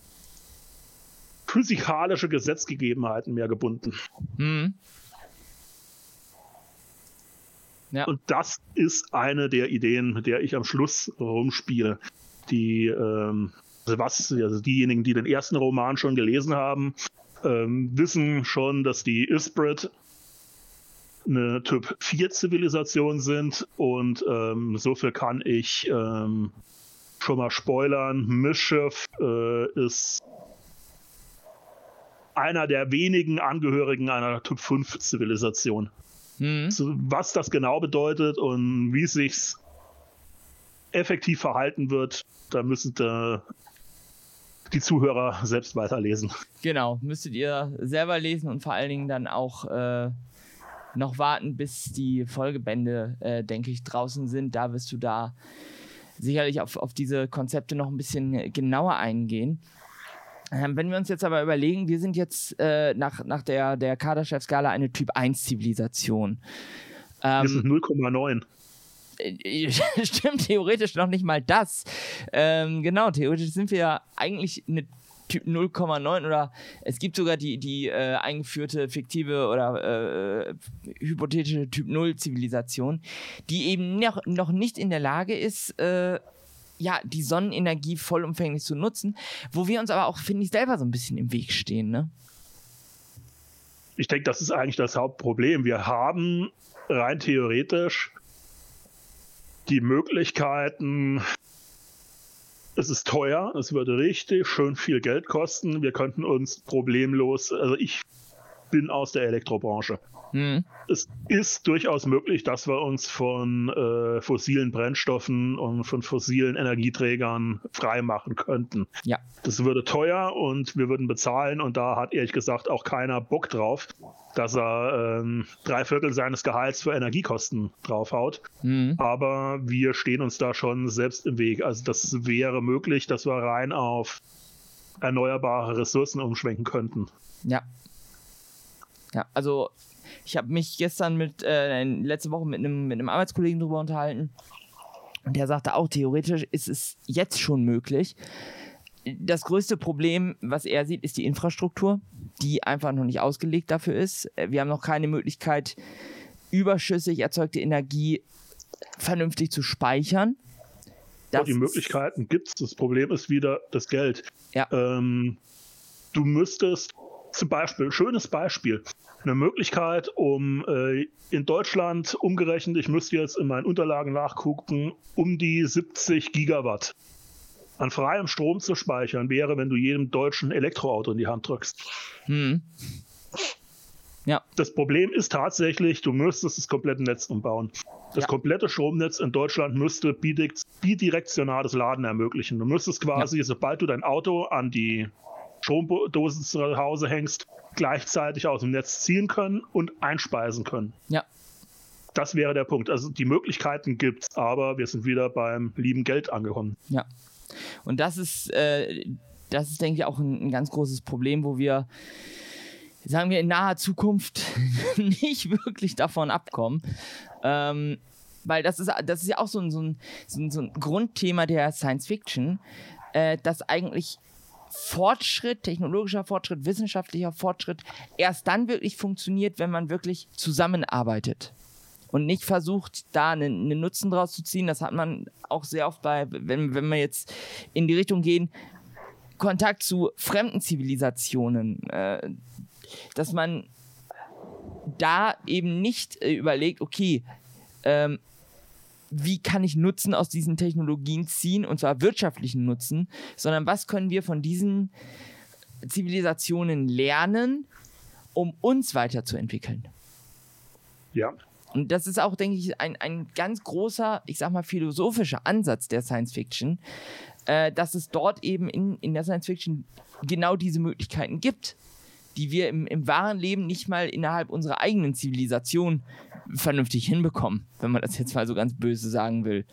physikalische Gesetzgegebenheiten mehr gebunden. Mhm. Ja. Und das ist eine der Ideen, mit der ich am Schluss rumspiele. Die, ähm, also was, also diejenigen, die den ersten Roman schon gelesen haben, ähm, wissen schon, dass die Isbrit eine Typ 4 Zivilisation sind und ähm, so viel kann ich ähm, schon mal spoilern. Mischef äh, ist einer der wenigen Angehörigen einer Typ 5 Zivilisation. Mhm. Was das genau bedeutet und wie sich effektiv verhalten wird, da müssen da die Zuhörer selbst weiterlesen. Genau, müsstet ihr selber lesen und vor allen Dingen dann auch äh, noch warten, bis die Folgebände, äh, denke ich, draußen sind. Da wirst du da sicherlich auf, auf diese Konzepte noch ein bisschen genauer eingehen. Ähm, wenn wir uns jetzt aber überlegen, wir sind jetzt äh, nach, nach der, der Kardashev-Skala eine Typ 1-Zivilisation. Ähm, das ist 0,9. Äh, stimmt theoretisch noch nicht mal das. Ähm, genau, theoretisch sind wir ja eigentlich eine Typ 0,9 oder es gibt sogar die, die äh, eingeführte fiktive oder äh, hypothetische Typ 0 Zivilisation, die eben noch, noch nicht in der Lage ist, äh, ja, die Sonnenenergie vollumfänglich zu nutzen, wo wir uns aber auch, finde ich, selber so ein bisschen im Weg stehen, ne? Ich denke, das ist eigentlich das Hauptproblem. Wir haben rein theoretisch die Möglichkeiten, es ist teuer, es würde richtig schön viel Geld kosten. Wir könnten uns problemlos, also ich bin aus der Elektrobranche. Mhm. Es ist durchaus möglich, dass wir uns von äh, fossilen Brennstoffen und von fossilen Energieträgern freimachen könnten. Ja. Das würde teuer und wir würden bezahlen und da hat ehrlich gesagt auch keiner Bock drauf, dass er ähm, drei Viertel seines Gehalts für Energiekosten draufhaut. Mhm. Aber wir stehen uns da schon selbst im Weg. Also das wäre möglich, dass wir rein auf erneuerbare Ressourcen umschwenken könnten. Ja. Ja, also ich habe mich gestern mit, äh, letzte Woche mit einem, mit einem Arbeitskollegen darüber unterhalten. Und der sagte auch, theoretisch ist es jetzt schon möglich. Das größte Problem, was er sieht, ist die Infrastruktur, die einfach noch nicht ausgelegt dafür ist. Wir haben noch keine Möglichkeit, überschüssig erzeugte Energie vernünftig zu speichern. Das die Möglichkeiten gibt es. Das Problem ist wieder das Geld. Ja. Ähm, du müsstest zum Beispiel, schönes Beispiel, eine Möglichkeit, um äh, in Deutschland umgerechnet, ich müsste jetzt in meinen Unterlagen nachgucken, um die 70 Gigawatt an freiem Strom zu speichern, wäre, wenn du jedem deutschen Elektroauto in die Hand drückst. Hm. Ja. Das Problem ist tatsächlich, du müsstest das komplette Netz umbauen. Das ja. komplette Stromnetz in Deutschland müsste bidirektionales Laden ermöglichen. Du müsstest quasi, ja. sobald du dein Auto an die Stromdose zu Hause hängst, gleichzeitig aus dem Netz ziehen können und einspeisen können. Ja. Das wäre der Punkt. Also die Möglichkeiten gibt es, aber wir sind wieder beim lieben Geld angekommen. Ja. Und das ist, äh, das ist, denke ich, auch ein, ein ganz großes Problem, wo wir sagen wir in naher Zukunft nicht wirklich davon abkommen. Ähm, weil das ist, das ist ja auch so ein, so ein, so ein Grundthema der Science Fiction, äh, dass eigentlich Fortschritt, technologischer Fortschritt, wissenschaftlicher Fortschritt erst dann wirklich funktioniert, wenn man wirklich zusammenarbeitet und nicht versucht, da einen, einen, Nutzen draus zu ziehen. Das hat man auch sehr oft bei, wenn, wenn wir jetzt in die Richtung gehen, Kontakt zu fremden Zivilisationen, äh, dass man da eben nicht äh, überlegt, okay, ähm, wie kann ich Nutzen aus diesen Technologien ziehen, und zwar wirtschaftlichen Nutzen, sondern was können wir von diesen Zivilisationen lernen, um uns weiterzuentwickeln. Ja. Und das ist auch, denke ich, ein, ein ganz großer, ich sag mal, philosophischer Ansatz der Science Fiction, äh, dass es dort eben in, in der Science Fiction genau diese Möglichkeiten gibt, die wir im, im wahren Leben nicht mal innerhalb unserer eigenen Zivilisation vernünftig hinbekommen, wenn man das jetzt mal so ganz böse sagen will.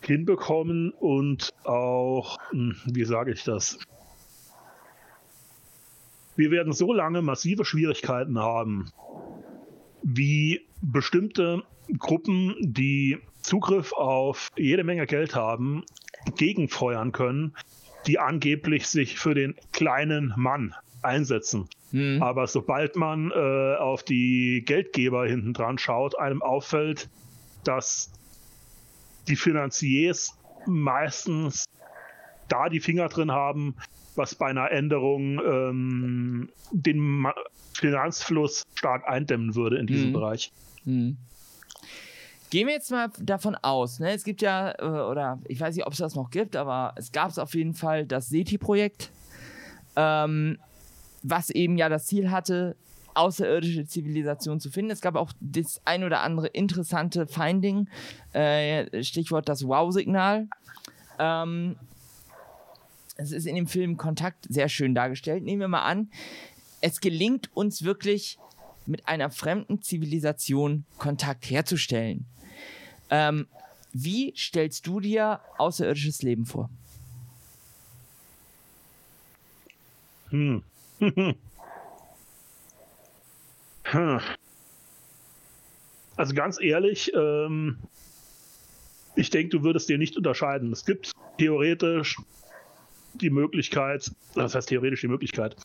Hinbekommen und auch, hm, wie sage ich das? Wir werden so lange massive Schwierigkeiten haben, wie bestimmte Gruppen, die Zugriff auf jede Menge Geld haben, gegenfeuern können, die angeblich sich für den kleinen Mann einsetzen. Mhm. Aber sobald man äh, auf die Geldgeber hinten dran schaut, einem auffällt, dass die Finanziers meistens da die Finger drin haben, was bei einer Änderung ähm, den Finanzfluss stark eindämmen würde in diesem mhm. Bereich. Mhm. Gehen wir jetzt mal davon aus, ne? es gibt ja, äh, oder ich weiß nicht, ob es das noch gibt, aber es gab es auf jeden Fall das SETI-Projekt, ähm, was eben ja das Ziel hatte, außerirdische Zivilisation zu finden. Es gab auch das ein oder andere interessante Finding, äh, Stichwort das Wow-Signal. Ähm, es ist in dem Film Kontakt sehr schön dargestellt. Nehmen wir mal an, es gelingt uns wirklich mit einer fremden Zivilisation Kontakt herzustellen. Ähm, wie stellst du dir außerirdisches Leben vor? Hm. Also ganz ehrlich, ähm, ich denke, du würdest dir nicht unterscheiden. Es gibt theoretisch die Möglichkeit, das heißt theoretisch die Möglichkeit,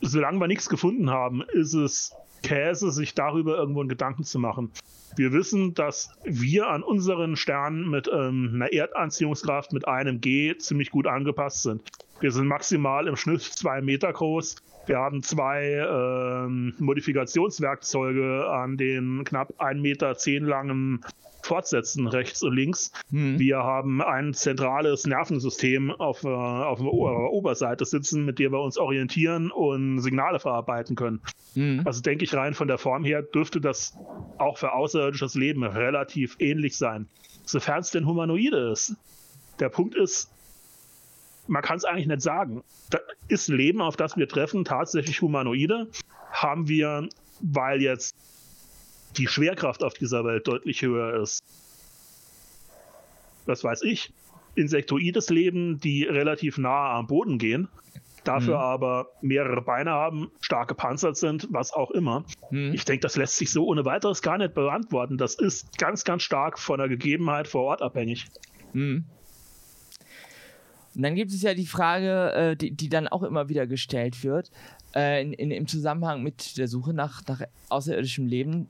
solange wir nichts gefunden haben, ist es Käse, sich darüber irgendwo einen Gedanken zu machen. Wir wissen, dass wir an unseren Sternen mit ähm, einer Erdanziehungskraft mit einem G ziemlich gut angepasst sind. Wir sind maximal im Schnitt zwei Meter groß. Wir haben zwei ähm, Modifikationswerkzeuge an den knapp 1,10 Meter langen Fortsetzen rechts und links. Mhm. Wir haben ein zentrales Nervensystem auf, äh, auf der Oberseite sitzen, mit dem wir uns orientieren und Signale verarbeiten können. Mhm. Also denke ich rein von der Form her dürfte das auch für außerirdisches Leben relativ ähnlich sein, sofern es denn humanoide ist. Der Punkt ist, man kann es eigentlich nicht sagen. Da ist Leben, auf das wir treffen, tatsächlich humanoide? Haben wir, weil jetzt die Schwerkraft auf dieser Welt deutlich höher ist. Was weiß ich. Insektoides Leben, die relativ nah am Boden gehen, dafür mhm. aber mehrere Beine haben, stark gepanzert sind, was auch immer. Mhm. Ich denke, das lässt sich so ohne weiteres gar nicht beantworten. Das ist ganz, ganz stark von der Gegebenheit vor Ort abhängig. Mhm. Und dann gibt es ja die Frage, äh, die, die, dann auch immer wieder gestellt wird, äh, in, in, im Zusammenhang mit der Suche nach, nach außerirdischem Leben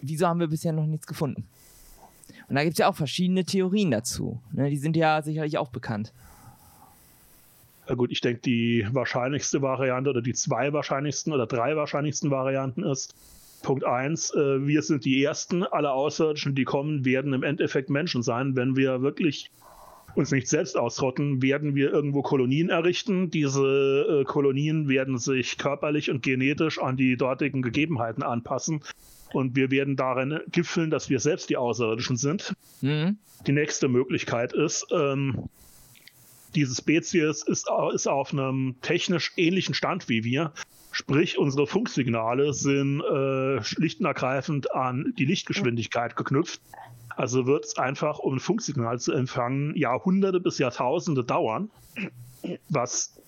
wieso haben wir bisher noch nichts gefunden? Und da gibt es ja auch verschiedene Theorien dazu. Ne? Die sind ja sicherlich auch bekannt. Ja gut, ich denke, die wahrscheinlichste Variante oder die zwei wahrscheinlichsten oder drei wahrscheinlichsten Varianten ist, Punkt 1, äh, wir sind die Ersten, alle Außerirdischen, die kommen, werden im Endeffekt Menschen sein. Wenn wir wirklich uns nicht selbst ausrotten, werden wir irgendwo Kolonien errichten. Diese äh, Kolonien werden sich körperlich und genetisch an die dortigen Gegebenheiten anpassen und wir werden darin gipfeln, dass wir selbst die Außerirdischen sind. Mhm. Die nächste Möglichkeit ist, ähm, diese Spezies ist, ist auf einem technisch ähnlichen Stand wie wir. Sprich, unsere Funksignale sind äh, schlicht und ergreifend an die Lichtgeschwindigkeit geknüpft. Also wird es einfach, um ein Funksignal zu empfangen, Jahrhunderte bis Jahrtausende dauern, was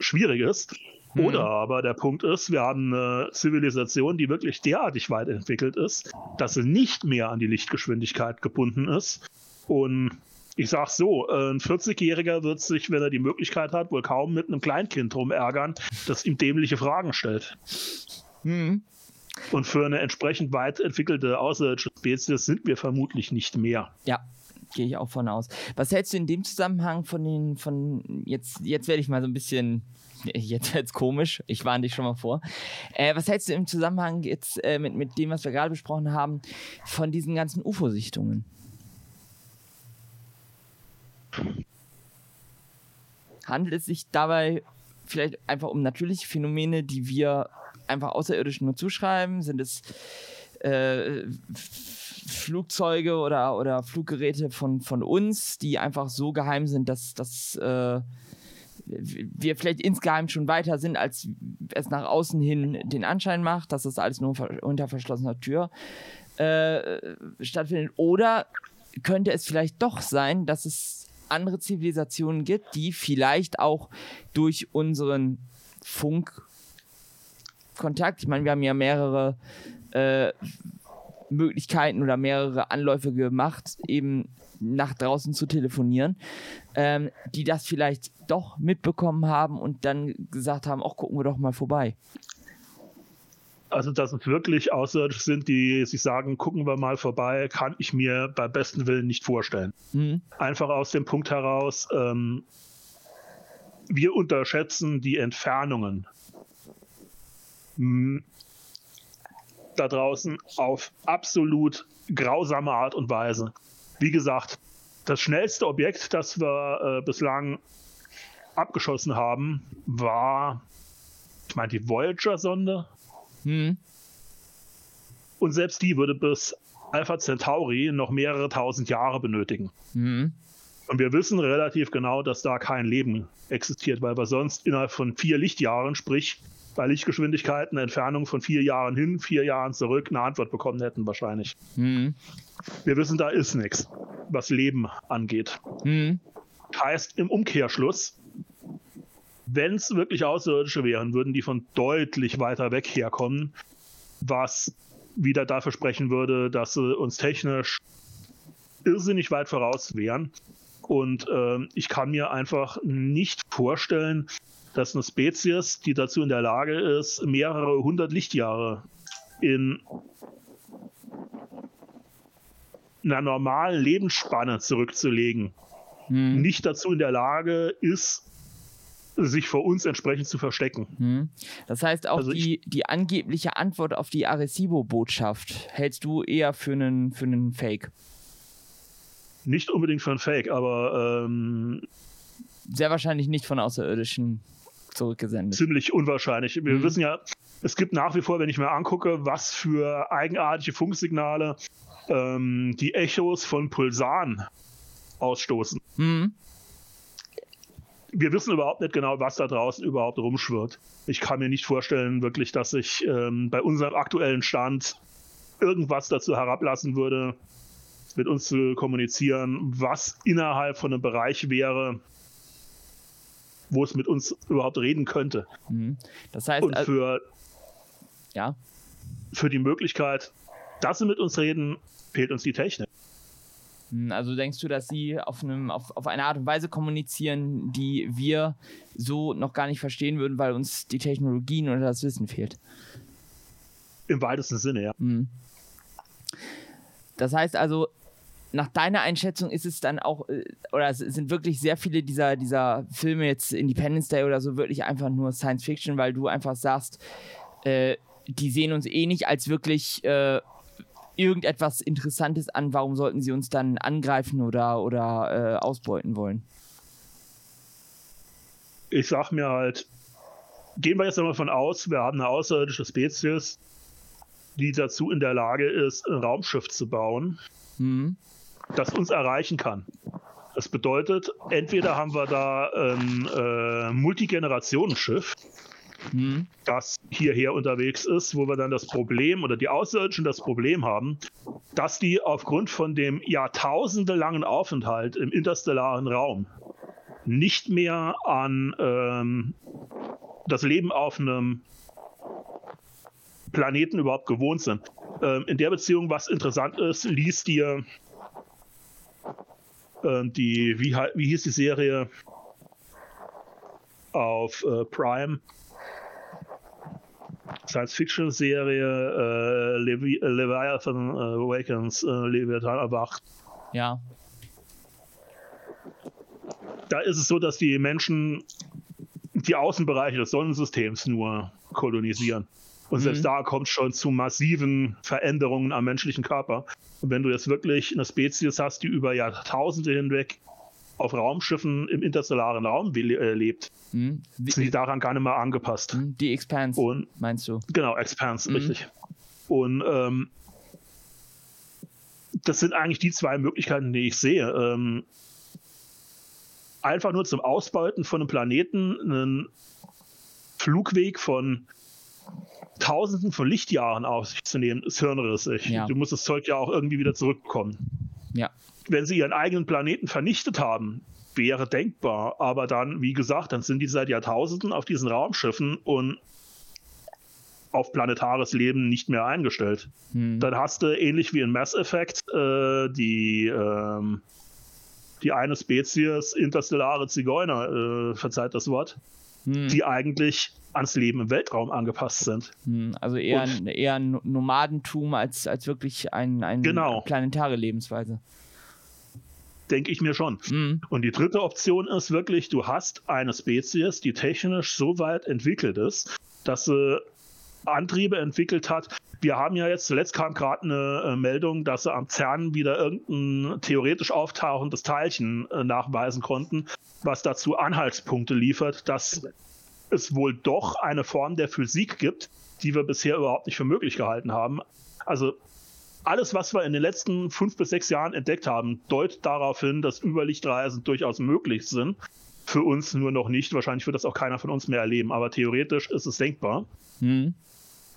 schwierig ist. Oder mhm. aber der Punkt ist, wir haben eine Zivilisation, die wirklich derartig weit entwickelt ist, dass sie nicht mehr an die Lichtgeschwindigkeit gebunden ist. Und ich sag so, ein 40-Jähriger wird sich, wenn er die Möglichkeit hat, wohl kaum mit einem Kleinkind rumärgern, das ihm dämliche Fragen stellt. Mhm. Und für eine entsprechend weit entwickelte außerirdische Spezies sind wir vermutlich nicht mehr. Ja, Gehe ich auch von aus. Was hältst du in dem Zusammenhang von den, von, jetzt, jetzt werde ich mal so ein bisschen, jetzt wird es komisch, ich warne dich schon mal vor. Äh, was hältst du im Zusammenhang jetzt äh, mit, mit dem, was wir gerade besprochen haben, von diesen ganzen UFO-Sichtungen? Handelt es sich dabei vielleicht einfach um natürliche Phänomene, die wir einfach Außerirdischen nur zuschreiben? Sind es äh, Flugzeuge oder, oder Fluggeräte von, von uns, die einfach so geheim sind, dass, dass äh, wir vielleicht insgeheim schon weiter sind, als es nach außen hin den Anschein macht, dass das alles nur unter verschlossener Tür äh, stattfindet. Oder könnte es vielleicht doch sein, dass es andere Zivilisationen gibt, die vielleicht auch durch unseren Funkkontakt, ich meine, wir haben ja mehrere äh, Möglichkeiten oder mehrere Anläufe gemacht, eben nach draußen zu telefonieren, ähm, die das vielleicht doch mitbekommen haben und dann gesagt haben, auch gucken wir doch mal vorbei. Also, dass es wirklich Außerirdische sind, die sich sagen, gucken wir mal vorbei, kann ich mir bei besten Willen nicht vorstellen. Mhm. Einfach aus dem Punkt heraus, ähm, wir unterschätzen die Entfernungen da draußen auf absolut grausame Art und Weise. Wie gesagt, das schnellste Objekt, das wir äh, bislang abgeschossen haben, war, ich meine, die Voyager-Sonde. Hm. Und selbst die würde bis Alpha Centauri noch mehrere tausend Jahre benötigen. Hm. Und wir wissen relativ genau, dass da kein Leben existiert, weil wir sonst innerhalb von vier Lichtjahren, sprich bei Lichtgeschwindigkeiten, Entfernung von vier Jahren hin, vier Jahren zurück, eine Antwort bekommen hätten wahrscheinlich. Mhm. Wir wissen, da ist nichts, was Leben angeht. Mhm. Heißt im Umkehrschluss, wenn es wirklich Außerirdische wären, würden die von deutlich weiter weg herkommen, was wieder dafür sprechen würde, dass sie uns technisch irrsinnig weit voraus wären. Und äh, ich kann mir einfach nicht vorstellen, dass eine Spezies, die dazu in der Lage ist, mehrere hundert Lichtjahre in einer normalen Lebensspanne zurückzulegen, hm. nicht dazu in der Lage ist, sich vor uns entsprechend zu verstecken. Hm. Das heißt, auch also die, die angebliche Antwort auf die Arecibo-Botschaft hältst du eher für einen, für einen Fake? Nicht unbedingt für einen Fake, aber ähm, sehr wahrscheinlich nicht von Außerirdischen zurückgesendet. Ziemlich unwahrscheinlich. Wir mhm. wissen ja, es gibt nach wie vor, wenn ich mir angucke, was für eigenartige Funksignale ähm, die Echos von Pulsaren ausstoßen. Mhm. Wir wissen überhaupt nicht genau, was da draußen überhaupt rumschwirrt. Ich kann mir nicht vorstellen, wirklich, dass ich ähm, bei unserem aktuellen Stand irgendwas dazu herablassen würde, mit uns zu kommunizieren, was innerhalb von einem Bereich wäre, wo es mit uns überhaupt reden könnte. Mhm. Das heißt, und für, ja. für die Möglichkeit, dass sie mit uns reden, fehlt uns die Technik. Mhm, also denkst du, dass sie auf, einem, auf, auf eine Art und Weise kommunizieren, die wir so noch gar nicht verstehen würden, weil uns die Technologien oder das Wissen fehlt? Im weitesten Sinne, ja. Mhm. Das heißt also, nach deiner Einschätzung ist es dann auch, äh, oder sind wirklich sehr viele dieser, dieser Filme jetzt Independence Day oder so wirklich einfach nur Science Fiction, weil du einfach sagst, äh, die sehen uns eh nicht als wirklich äh, irgendetwas Interessantes an, warum sollten sie uns dann angreifen oder, oder äh, ausbeuten wollen? Ich sag mir halt, gehen wir jetzt einmal von aus, wir haben eine außerirdische Spezies, die dazu in der Lage ist, ein Raumschiff zu bauen. Mhm das uns erreichen kann. Das bedeutet, entweder haben wir da ein äh, Multigenerationenschiff, mhm. das hierher unterwegs ist, wo wir dann das Problem oder die Außerirdischen das Problem haben, dass die aufgrund von dem jahrtausendelangen Aufenthalt im interstellaren Raum nicht mehr an ähm, das Leben auf einem Planeten überhaupt gewohnt sind. Ähm, in der Beziehung, was interessant ist, liest dir äh, die, wie, wie hieß die Serie auf äh, Prime? Science-Fiction-Serie äh, Levi äh, Leviathan äh, Awakens, äh, Leviathan erwacht. Ja. da ist es so, dass die Menschen die Außenbereiche des Sonnensystems nur kolonisieren. Und selbst mhm. da kommt schon zu massiven Veränderungen am menschlichen Körper. Und wenn du jetzt wirklich eine Spezies hast, die über Jahrtausende hinweg auf Raumschiffen im interstellaren Raum äh, lebt, mhm. sind die daran gar nicht mehr angepasst. Mhm. Die Expanse, Und, meinst du? Genau, Expanse, mhm. richtig. Und ähm, das sind eigentlich die zwei Möglichkeiten, die ich sehe. Ähm, einfach nur zum Ausbeuten von einem Planeten einen Flugweg von Tausenden von Lichtjahren auf sich zu nehmen, ist hirnrissig. Ja. Du musst das Zeug ja auch irgendwie wieder zurückbekommen. Ja. Wenn sie ihren eigenen Planeten vernichtet haben, wäre denkbar. Aber dann, wie gesagt, dann sind die seit Jahrtausenden auf diesen Raumschiffen und auf planetares Leben nicht mehr eingestellt. Hm. Dann hast du ähnlich wie in Mass Effect äh, die, ähm, die eine Spezies interstellare Zigeuner, äh, verzeiht das Wort, hm. die eigentlich ans Leben im Weltraum angepasst sind. Hm, also eher, ein, eher Nomadentum als, als wirklich ein, ein genau. planetare Lebensweise. Denke ich mir schon. Mhm. Und die dritte Option ist wirklich, du hast eine Spezies, die technisch so weit entwickelt ist, dass sie Antriebe entwickelt hat. Wir haben ja jetzt, zuletzt kam gerade eine äh, Meldung, dass sie am CERN wieder irgendein theoretisch auftauchendes Teilchen äh, nachweisen konnten, was dazu Anhaltspunkte liefert, dass es wohl doch eine Form der Physik gibt, die wir bisher überhaupt nicht für möglich gehalten haben. Also alles, was wir in den letzten fünf bis sechs Jahren entdeckt haben, deutet darauf hin, dass Überlichtreisen durchaus möglich sind. Für uns nur noch nicht. Wahrscheinlich wird das auch keiner von uns mehr erleben, aber theoretisch ist es denkbar. Mhm.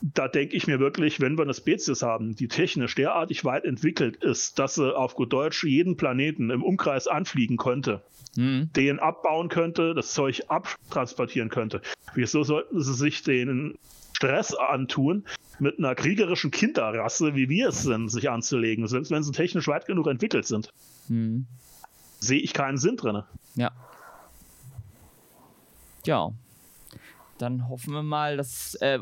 Da denke ich mir wirklich, wenn wir eine Spezies haben, die technisch derartig weit entwickelt ist, dass sie auf gut Deutsch jeden Planeten im Umkreis anfliegen könnte, mhm. den abbauen könnte, das Zeug abtransportieren könnte. Wieso sollten sie sich den Stress antun, mit einer kriegerischen Kinderrasse, wie wir es sind, sich anzulegen, selbst wenn sie technisch weit genug entwickelt sind? Mhm. Sehe ich keinen Sinn drin. Ja. Ja. Dann hoffen wir mal, dass. Äh,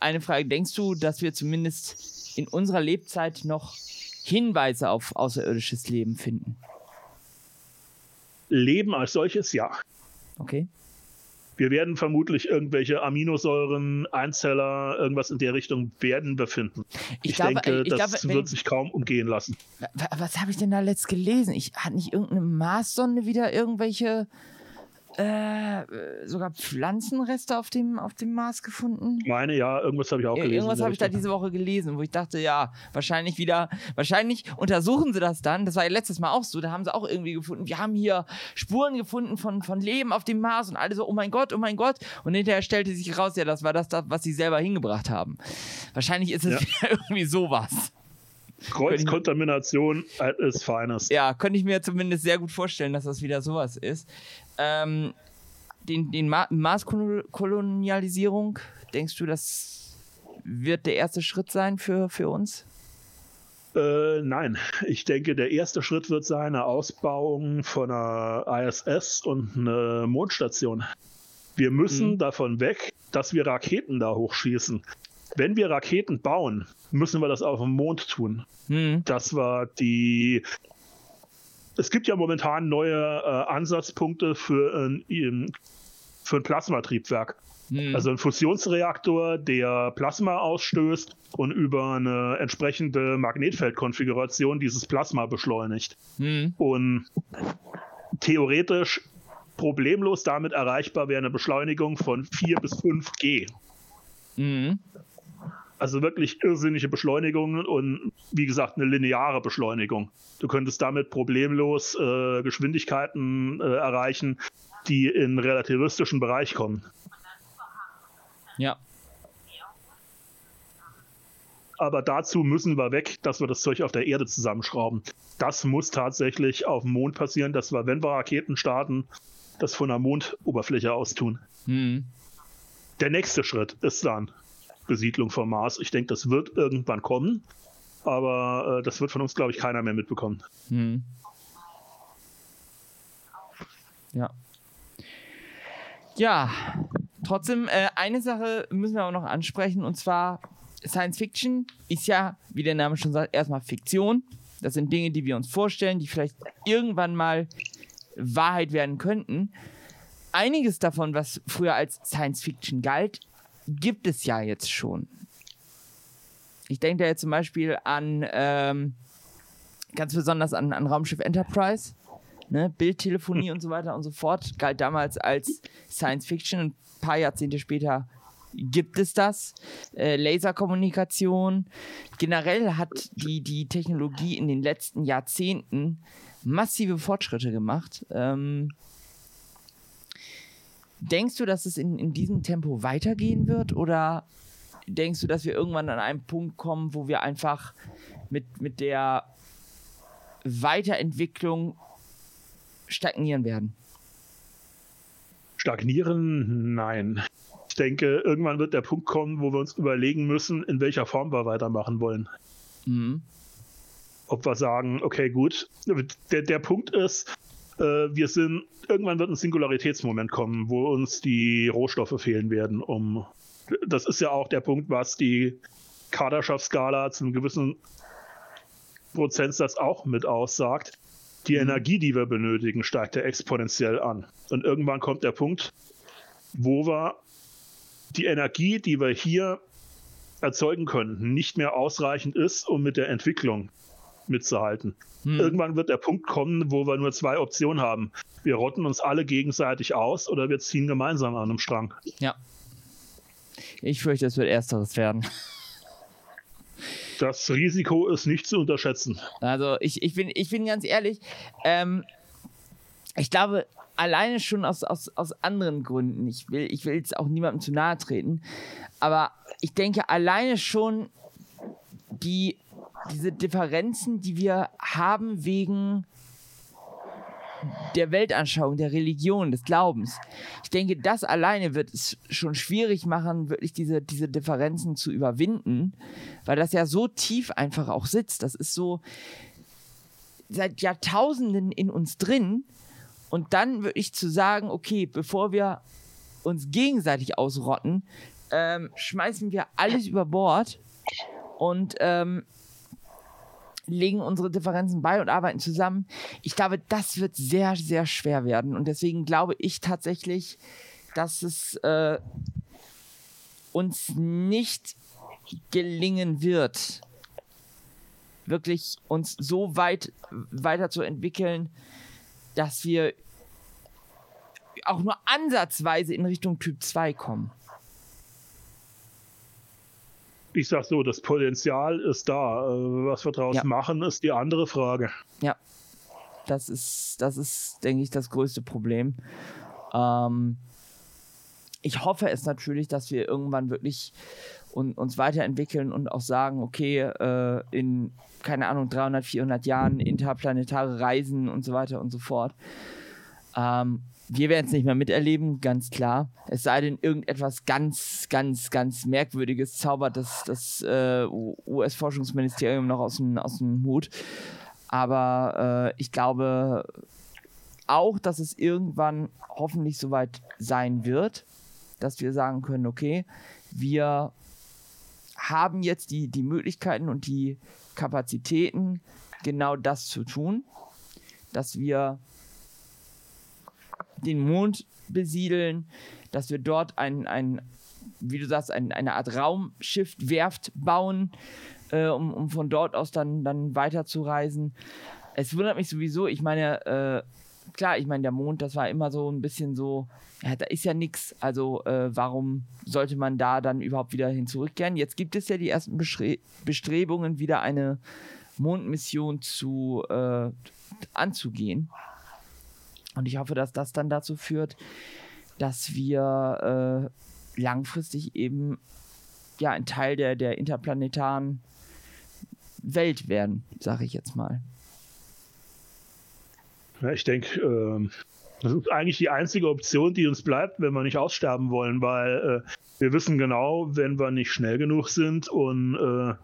eine Frage: Denkst du, dass wir zumindest in unserer Lebzeit noch Hinweise auf außerirdisches Leben finden? Leben als solches, ja. Okay. Wir werden vermutlich irgendwelche Aminosäuren, Einzeller, irgendwas in der Richtung werden wir finden. Ich, ich glaube, denke, ich das glaube, wird sich kaum umgehen lassen. Was habe ich denn da letzt gelesen? Ich hatte nicht irgendeine Marssonde wieder irgendwelche äh, sogar Pflanzenreste auf dem, auf dem Mars gefunden. Ich meine, ja, irgendwas habe ich auch gelesen. Irgendwas habe ich da diese Woche gelesen, wo ich dachte, ja, wahrscheinlich wieder, wahrscheinlich untersuchen sie das dann. Das war ja letztes Mal auch so. Da haben sie auch irgendwie gefunden, wir haben hier Spuren gefunden von, von Leben auf dem Mars und alle so, oh mein Gott, oh mein Gott. Und hinterher stellte sich raus, ja, das war das, was sie selber hingebracht haben. Wahrscheinlich ist es ja. wieder irgendwie sowas. Kreuzkontamination ist feines. Ja, könnte ich mir zumindest sehr gut vorstellen, dass das wieder sowas ist. Ähm, den, den Ma Marskolonialisierung, denkst du, das wird der erste Schritt sein für, für uns? Äh, nein, ich denke, der erste Schritt wird sein eine Ausbauung von einer ISS und einer Mondstation. Wir müssen mhm. davon weg, dass wir Raketen da hochschießen. Wenn wir Raketen bauen, müssen wir das auf dem Mond tun. Mhm. Das war die es gibt ja momentan neue äh, Ansatzpunkte für ein, für ein Plasmatriebwerk. Hm. Also ein Fusionsreaktor, der Plasma ausstößt und über eine entsprechende Magnetfeldkonfiguration dieses Plasma beschleunigt. Hm. Und theoretisch problemlos damit erreichbar wäre eine Beschleunigung von 4 bis 5 G. Mhm. Also wirklich irrsinnige Beschleunigungen und wie gesagt eine lineare Beschleunigung. Du könntest damit problemlos äh, Geschwindigkeiten äh, erreichen, die in relativistischen Bereich kommen. Ja. Aber dazu müssen wir weg, dass wir das Zeug auf der Erde zusammenschrauben. Das muss tatsächlich auf dem Mond passieren, dass wir, wenn wir Raketen starten, das von der Mondoberfläche aus tun. Hm. Der nächste Schritt ist dann, Besiedlung vom Mars. Ich denke, das wird irgendwann kommen, aber äh, das wird von uns, glaube ich, keiner mehr mitbekommen. Hm. Ja. Ja, trotzdem, äh, eine Sache müssen wir auch noch ansprechen und zwar Science Fiction ist ja, wie der Name schon sagt, erstmal Fiktion. Das sind Dinge, die wir uns vorstellen, die vielleicht irgendwann mal Wahrheit werden könnten. Einiges davon, was früher als Science Fiction galt, gibt es ja jetzt schon. Ich denke da jetzt zum Beispiel an ähm, ganz besonders an, an Raumschiff Enterprise. Ne? Bildtelefonie und so weiter und so fort galt damals als Science Fiction. Ein paar Jahrzehnte später gibt es das. Äh, Laserkommunikation. Generell hat die, die Technologie in den letzten Jahrzehnten massive Fortschritte gemacht. Ähm, denkst du, dass es in, in diesem Tempo weitergehen wird oder denkst du, dass wir irgendwann an einen Punkt kommen, wo wir einfach mit, mit der Weiterentwicklung stagnieren werden? Stagnieren? Nein. Ich denke, irgendwann wird der Punkt kommen, wo wir uns überlegen müssen, in welcher Form wir weitermachen wollen. Mhm. Ob wir sagen, okay, gut, der, der Punkt ist, wir sind, irgendwann wird ein Singularitätsmoment kommen, wo uns die Rohstoffe fehlen werden, um das ist ja auch der Punkt, was die Kaderschaftsskala zu einem gewissen Prozentsatz auch mit aussagt. Die mhm. Energie, die wir benötigen, steigt ja exponentiell an. Und irgendwann kommt der Punkt, wo wir die Energie, die wir hier erzeugen können, nicht mehr ausreichend ist, um mit der Entwicklung mitzuhalten. Hm. Irgendwann wird der Punkt kommen, wo wir nur zwei Optionen haben. Wir rotten uns alle gegenseitig aus oder wir ziehen gemeinsam an einem Strang. Ja. Ich fürchte, es wird ersteres werden. Das Risiko ist nicht zu unterschätzen. Also ich, ich, bin, ich bin ganz ehrlich, ähm, ich glaube, alleine schon aus, aus, aus anderen Gründen, ich will, ich will jetzt auch niemandem zu nahe treten, aber ich denke alleine schon die, diese Differenzen, die wir haben wegen der Weltanschauung, der Religion, des Glaubens. Ich denke, das alleine wird es schon schwierig machen, wirklich diese, diese Differenzen zu überwinden, weil das ja so tief einfach auch sitzt. Das ist so seit Jahrtausenden in uns drin. Und dann wirklich zu sagen, okay, bevor wir uns gegenseitig ausrotten, ähm, schmeißen wir alles über Bord und ähm, legen unsere Differenzen bei und arbeiten zusammen. Ich glaube, das wird sehr, sehr schwer werden. Und deswegen glaube ich tatsächlich, dass es äh, uns nicht gelingen wird, wirklich uns so weit weiterzuentwickeln, dass wir auch nur ansatzweise in Richtung Typ 2 kommen ich sag so, das Potenzial ist da. Äh, was wir daraus ja. machen, ist die andere Frage. Ja, das ist, das ist, denke ich, das größte Problem. Ähm, ich hoffe es natürlich, dass wir irgendwann wirklich un uns weiterentwickeln und auch sagen, okay, äh, in, keine Ahnung, 300, 400 Jahren interplanetare Reisen und so weiter und so fort. Ähm, wir werden es nicht mehr miterleben, ganz klar. Es sei denn, irgendetwas ganz, ganz, ganz Merkwürdiges zaubert das, das äh, US-Forschungsministerium noch aus dem, aus dem Hut. Aber äh, ich glaube auch, dass es irgendwann hoffentlich soweit sein wird, dass wir sagen können, okay, wir haben jetzt die, die Möglichkeiten und die Kapazitäten, genau das zu tun, dass wir den Mond besiedeln, dass wir dort ein, ein wie du sagst, ein, eine Art Raumschiff-Werft bauen, äh, um, um von dort aus dann, dann weiterzureisen. Es wundert mich sowieso, ich meine, äh, klar, ich meine, der Mond, das war immer so ein bisschen so, ja, da ist ja nichts, also äh, warum sollte man da dann überhaupt wieder hin zurückkehren? Jetzt gibt es ja die ersten Bestre Bestrebungen, wieder eine Mondmission zu, äh, anzugehen. Und ich hoffe, dass das dann dazu führt, dass wir äh, langfristig eben ja ein Teil der, der interplanetaren Welt werden, sage ich jetzt mal. Ja, ich denke, äh, das ist eigentlich die einzige Option, die uns bleibt, wenn wir nicht aussterben wollen, weil äh, wir wissen genau, wenn wir nicht schnell genug sind und äh,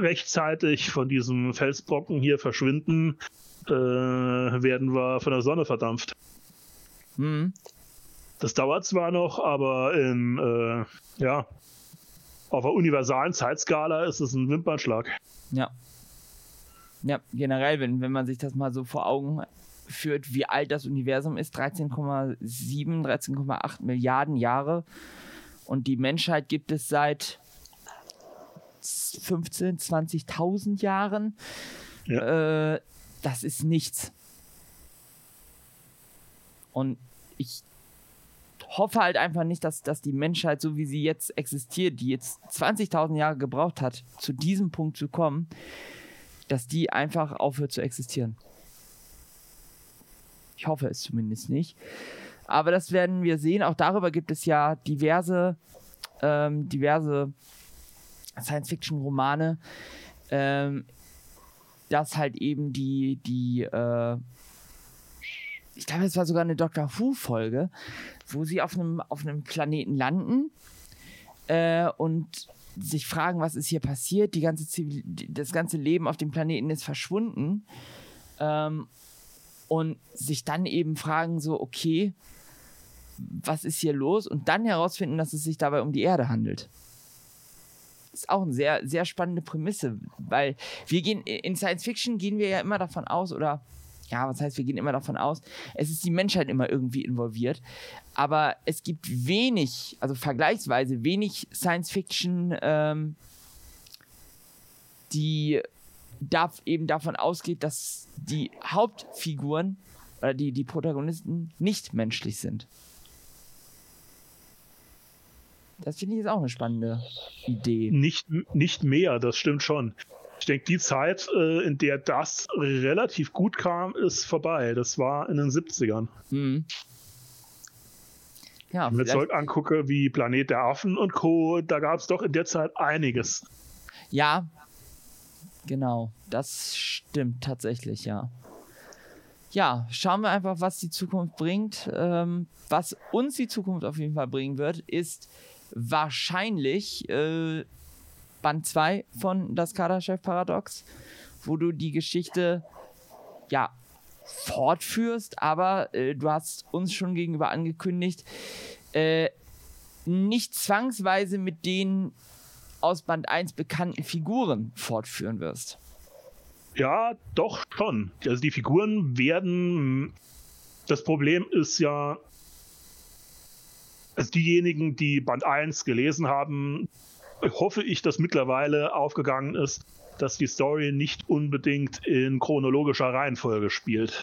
rechtzeitig von diesem Felsbrocken hier verschwinden, äh, werden wir von der Sonne verdampft. Mhm. Das dauert zwar noch, aber in, äh, ja, auf der universalen Zeitskala ist es ein Wimpernschlag. Ja. Ja, generell, wenn, wenn man sich das mal so vor Augen führt, wie alt das Universum ist, 13,7, 13,8 Milliarden Jahre. Und die Menschheit gibt es seit 15, 20.000 Jahren. Ja. Äh, das ist nichts. Und ich hoffe halt einfach nicht, dass, dass die Menschheit, so wie sie jetzt existiert, die jetzt 20.000 Jahre gebraucht hat, zu diesem Punkt zu kommen, dass die einfach aufhört zu existieren. Ich hoffe es zumindest nicht. Aber das werden wir sehen. Auch darüber gibt es ja diverse, ähm, diverse Science-Fiction-Romane, ähm, dass halt eben die, die, äh, ich glaube, es war sogar eine Doctor Who-Folge, wo sie auf einem, auf Planeten landen äh, und sich fragen, was ist hier passiert. Die ganze Zivil das ganze Leben auf dem Planeten ist verschwunden. Ähm, und sich dann eben fragen, so, okay, was ist hier los? Und dann herausfinden, dass es sich dabei um die Erde handelt ist auch eine sehr, sehr spannende Prämisse, weil wir gehen in Science Fiction gehen wir ja immer davon aus, oder ja, was heißt, wir gehen immer davon aus, es ist die Menschheit immer irgendwie involviert. Aber es gibt wenig, also vergleichsweise wenig Science Fiction, ähm, die da eben davon ausgeht, dass die Hauptfiguren oder die, die Protagonisten nicht menschlich sind. Das finde ich jetzt auch eine spannende Idee. Nicht, nicht mehr, das stimmt schon. Ich denke, die Zeit, äh, in der das relativ gut kam, ist vorbei. Das war in den 70ern. Mhm. Ja, Wenn ich mir Zeug angucke wie Planet der Affen und Co., da gab es doch in der Zeit einiges. Ja, genau. Das stimmt tatsächlich, ja. Ja, schauen wir einfach, was die Zukunft bringt. Ähm, was uns die Zukunft auf jeden Fall bringen wird, ist wahrscheinlich äh, Band 2 von Das Kaderchef-Paradox, wo du die Geschichte ja fortführst, aber äh, du hast uns schon gegenüber angekündigt, äh, nicht zwangsweise mit den aus Band 1 bekannten Figuren fortführen wirst. Ja, doch schon. Also die Figuren werden. Das Problem ist ja, also diejenigen, die Band 1 gelesen haben, hoffe ich, dass mittlerweile aufgegangen ist, dass die Story nicht unbedingt in chronologischer Reihenfolge spielt.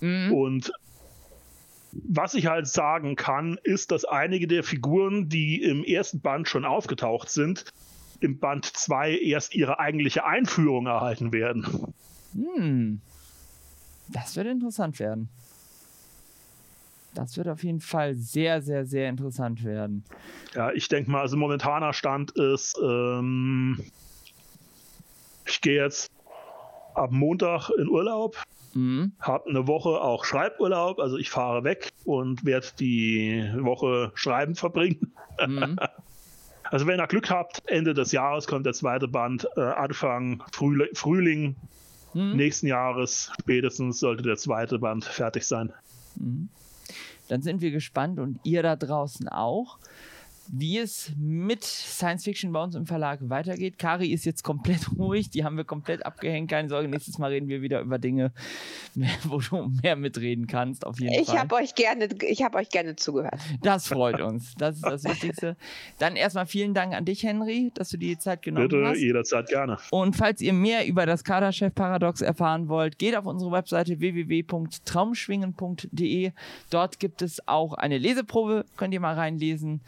Mhm. Und was ich halt sagen kann, ist, dass einige der Figuren, die im ersten Band schon aufgetaucht sind, im Band 2 erst ihre eigentliche Einführung erhalten werden. Hm. Das wird interessant werden. Das wird auf jeden Fall sehr, sehr, sehr interessant werden. Ja, ich denke mal, also momentaner Stand ist, ähm, ich gehe jetzt ab Montag in Urlaub, mhm. habe eine Woche auch Schreiburlaub, also ich fahre weg und werde die Woche Schreiben verbringen. Mhm. also wenn ihr Glück habt, Ende des Jahres kommt der zweite Band, äh, Anfang Frühling, Frühling mhm. nächsten Jahres spätestens sollte der zweite Band fertig sein. Mhm dann sind wir gespannt und ihr da draußen auch wie es mit Science Fiction bei uns im Verlag weitergeht. Kari ist jetzt komplett ruhig, die haben wir komplett abgehängt. Keine Sorge, nächstes Mal reden wir wieder über Dinge, wo du mehr mitreden kannst. Auf jeden ich Fall. Hab euch gerne, ich habe euch gerne zugehört. Das freut uns. Das ist das Wichtigste. Dann erstmal vielen Dank an dich, Henry, dass du dir die Zeit genommen Bitte, hast. Bitte, jederzeit gerne. Und falls ihr mehr über das Kaderchef-Paradox erfahren wollt, geht auf unsere Webseite www.traumschwingen.de. Dort gibt es auch eine Leseprobe, könnt ihr mal reinlesen.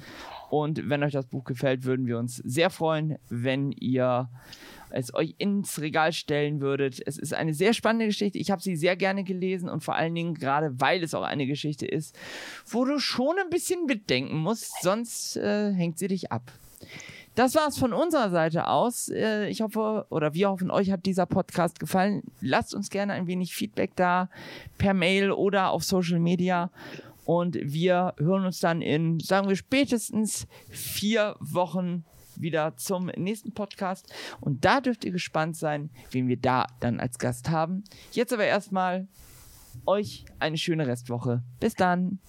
Und wenn euch das Buch gefällt, würden wir uns sehr freuen, wenn ihr es euch ins Regal stellen würdet. Es ist eine sehr spannende Geschichte. Ich habe sie sehr gerne gelesen und vor allen Dingen gerade, weil es auch eine Geschichte ist, wo du schon ein bisschen mitdenken musst, sonst äh, hängt sie dich ab. Das war es von unserer Seite aus. Äh, ich hoffe, oder wir hoffen, euch hat dieser Podcast gefallen. Lasst uns gerne ein wenig Feedback da per Mail oder auf Social Media. Und wir hören uns dann in, sagen wir, spätestens vier Wochen wieder zum nächsten Podcast. Und da dürft ihr gespannt sein, wen wir da dann als Gast haben. Jetzt aber erstmal euch eine schöne Restwoche. Bis dann.